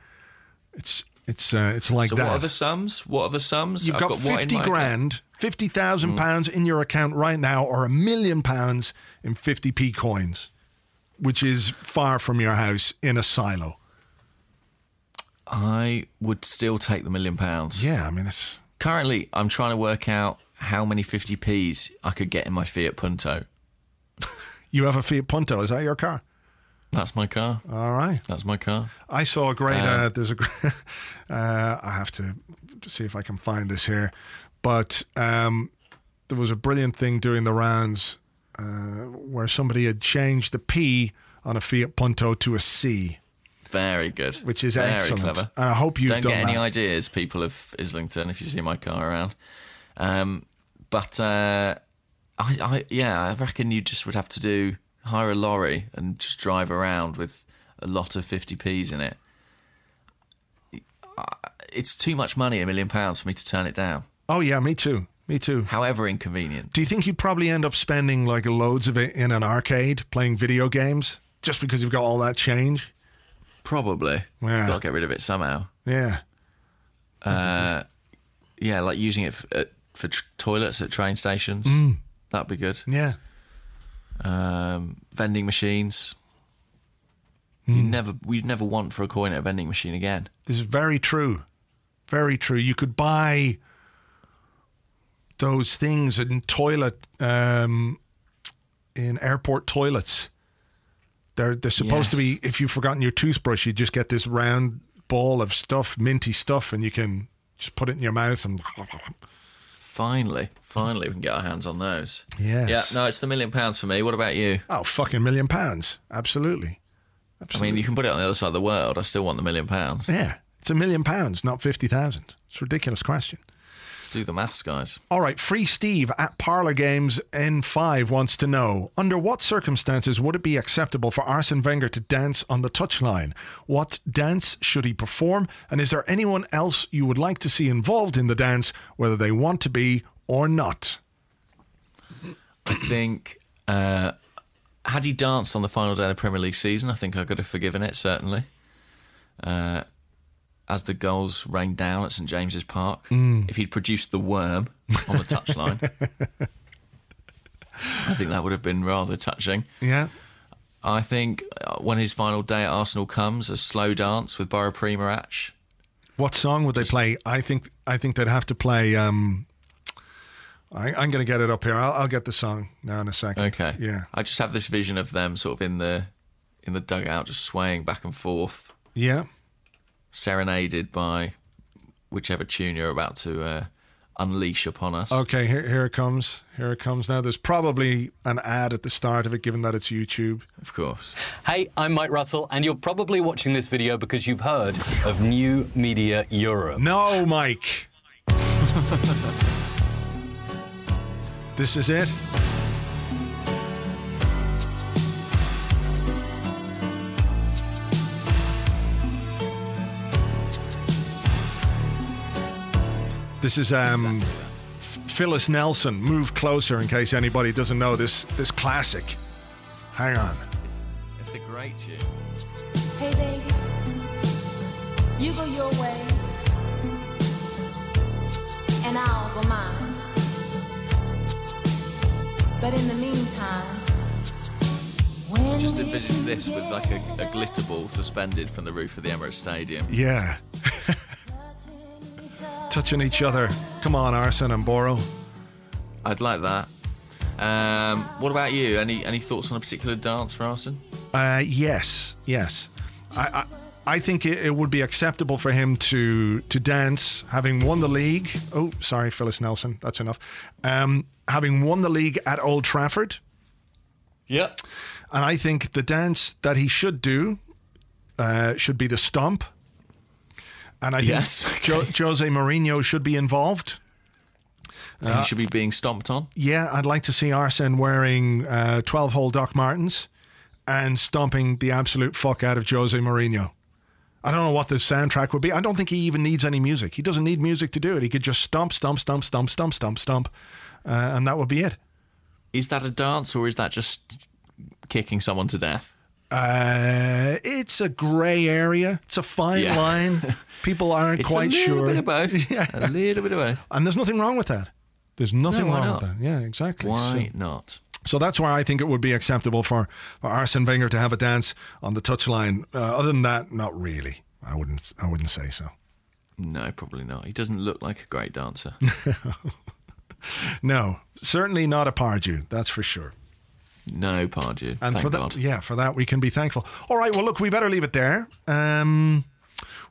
It's it's uh, it's like So that. what are the sums? What are the sums? You've I've got, 50 my account? grand, 50,000 Mm. pounds in your account right now, or a million pounds in 50p coins, which is far from your house in a silo. I would still take the million pounds. Yeah, I mean, it's. Currently, I'm trying to work out how many 50p's I could get in my Fiat Punto. You have a Fiat Punto. Is that your car? That's my car. All right. That's my car. I saw a great. Uh, Uh, there's a. Uh, I have to see if I can find this here, but um, there was a brilliant thing during the rounds uh, where somebody had changed the P on a Fiat Punto to a C, Very good. which is Very excellent. clever. And I hope you've Don't done get any ideas, people of Islington, if you see my car around. Um, but uh, I, I, yeah, I reckon you just would have to do hire a lorry and just drive around with a lot of 50p's in it. It's too much money, a million pounds, for me to turn it down. Oh yeah, me too. Me too. However inconvenient. Do you think you'd probably end up spending like loads of it in an arcade playing video games just because you've got all that change? Probably. Yeah. Got to get rid of it somehow. Yeah. Uh, yeah, like using it for, at, for tr- toilets at train stations. Mm. That'd be good. Yeah. um, vending machines. You never, we'd never want for a coin at a vending machine again. This is very true. Very true. You could buy those things in toilet um, in airport toilets. They're they're supposed to be if you've forgotten your toothbrush, you just get this round ball of stuff, minty stuff, and you can just put it in your mouth and Finally, finally, we can get our hands on those. Yes. Yeah, no, it's the million pounds for me. What about you? oh fucking million pounds. Absolutely. Absolutely. I mean, you can put it on the other side of the world. I still want the million pounds. yeah. It's a million pounds, not fifty thousand. It's a ridiculous question. Do the maths, guys. All right, Free Steve at Parlor Games N5 wants to know Under what circumstances would it be acceptable for Arsene Wenger to dance on the touchline? What dance should he perform? And is there anyone else you would like to see involved in the dance, whether they want to be or not? I think uh, had he danced on the final day of the Premier League season, I think I could have forgiven it certainly. Uh, as the goals rained down at St James's Park. Mm. If he'd produced the worm on the touchline, I think that would have been rather touching. Yeah. I think uh, when his final day at Arsenal comes, a slow dance with Boro Primorac. What song would they play? I think I think they'd have to play. Um, I, I'm going to get it up here. I'll, I'll get the song now in a second. Okay. Yeah. I just have this vision of them sort of in the in the dugout, just swaying back and forth, Yeah. Serenaded by whichever tune you're about to uh, unleash upon us. Okay. Here, here it comes. Here it comes. Now there's probably an ad at the start of it, given that it's YouTube. Of course. Hey, I'm Mike Russell, and you're probably watching this video because you've heard of New Media Europe. No, Mike. this is it. This is um, Phyllis Nelson. Move closer, in case anybody doesn't know this. This classic. Hang on. It's a great tune. Hey baby, you go your way, and I'll go mine. But in the meantime, when Just we're envision this with like a, a glitter ball suspended from the roof of the Emirates Stadium. Yeah. Touching each other. Come on, Arsene and Boro. I'd like that. Um, what about you? Any any thoughts on a particular dance for Arsene? Uh, yes, yes. I, I, I think it, it would be acceptable for him to to dance, having won the league. Oh, sorry, Phyllis Nelson. That's enough. Um, having won the league at Old Trafford, Yep. and I think the dance that he should do uh, should be the stomp. And I think Yes, jo- Jose Mourinho should be involved. he should be being stomped on. Yeah, I'd like to see Arsene wearing uh, 12 hole Doc Martens and stomping the absolute fuck out of Jose Mourinho. I don't know what the soundtrack would be. I don't think he even needs any music. He doesn't need music to do it. He could just stomp, stomp, stomp, stomp, stomp, stomp, stomp, uh, and that would be it. Is that a dance or is that just kicking someone to death? Uh, it's a grey area. It's a fine Yeah. line. People aren't It's quite sure. a little sure. bit of both. Yeah. A little bit of both. And there's nothing wrong with that. There's nothing No, wrong not? with that. Yeah, exactly. Why So- not? So that's why I think it would be acceptable for, for Arsene Wenger to have a dance on the touchline. Uh, other than that, not really. I wouldn't. I wouldn't say so. No, probably not. He doesn't look like a great dancer. No, certainly not a Pardew. That's for sure. No, Pardew. And Thank for God. that, yeah, for that we can be thankful. All right. Well, look, we better leave it there. Um,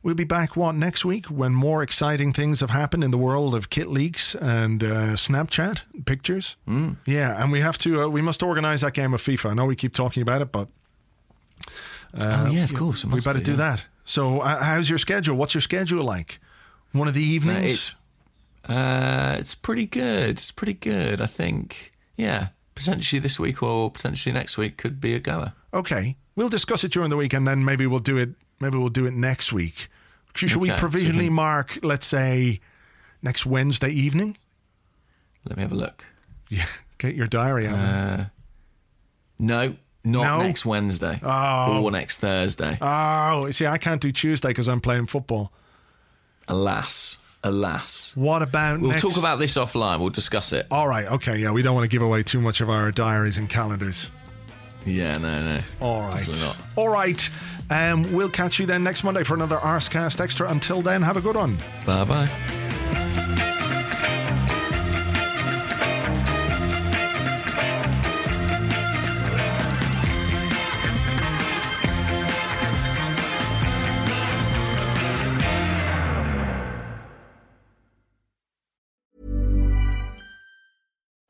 we'll be back what next week when more exciting things have happened in the world of kit leaks and uh, Snapchat pictures. Mm. Yeah, and we have to. Uh, we must organise that game of FIFA. I know we keep talking about it, but oh, yeah, of course. Uh, we better do yeah. that. So, uh, how's your schedule? What's your schedule like? One of the evenings? it's uh, it's pretty good. It's pretty good. I think. Yeah, potentially this week or potentially next week could be a goer. okay. We'll discuss it during the week, and then maybe we'll do it. Maybe we'll do it next week. Should, we Okay, so we provisionally can- mark, let's say, next Wednesday evening? Let me have a look. Yeah, get your diary out. man. Uh, no, not No? next Wednesday Oh. or next Thursday. oh, see, I can't do Tuesday because I'm playing football. alas, alas. What about We'll next? talk about this offline. We'll discuss it. All right, okay, yeah, we don't want to give away too much of our diaries and calendars. Yeah, no, no. All right. All right. Um, we'll catch you then next Monday for another Arsecast Extra. Until then, have a good one. Bye bye.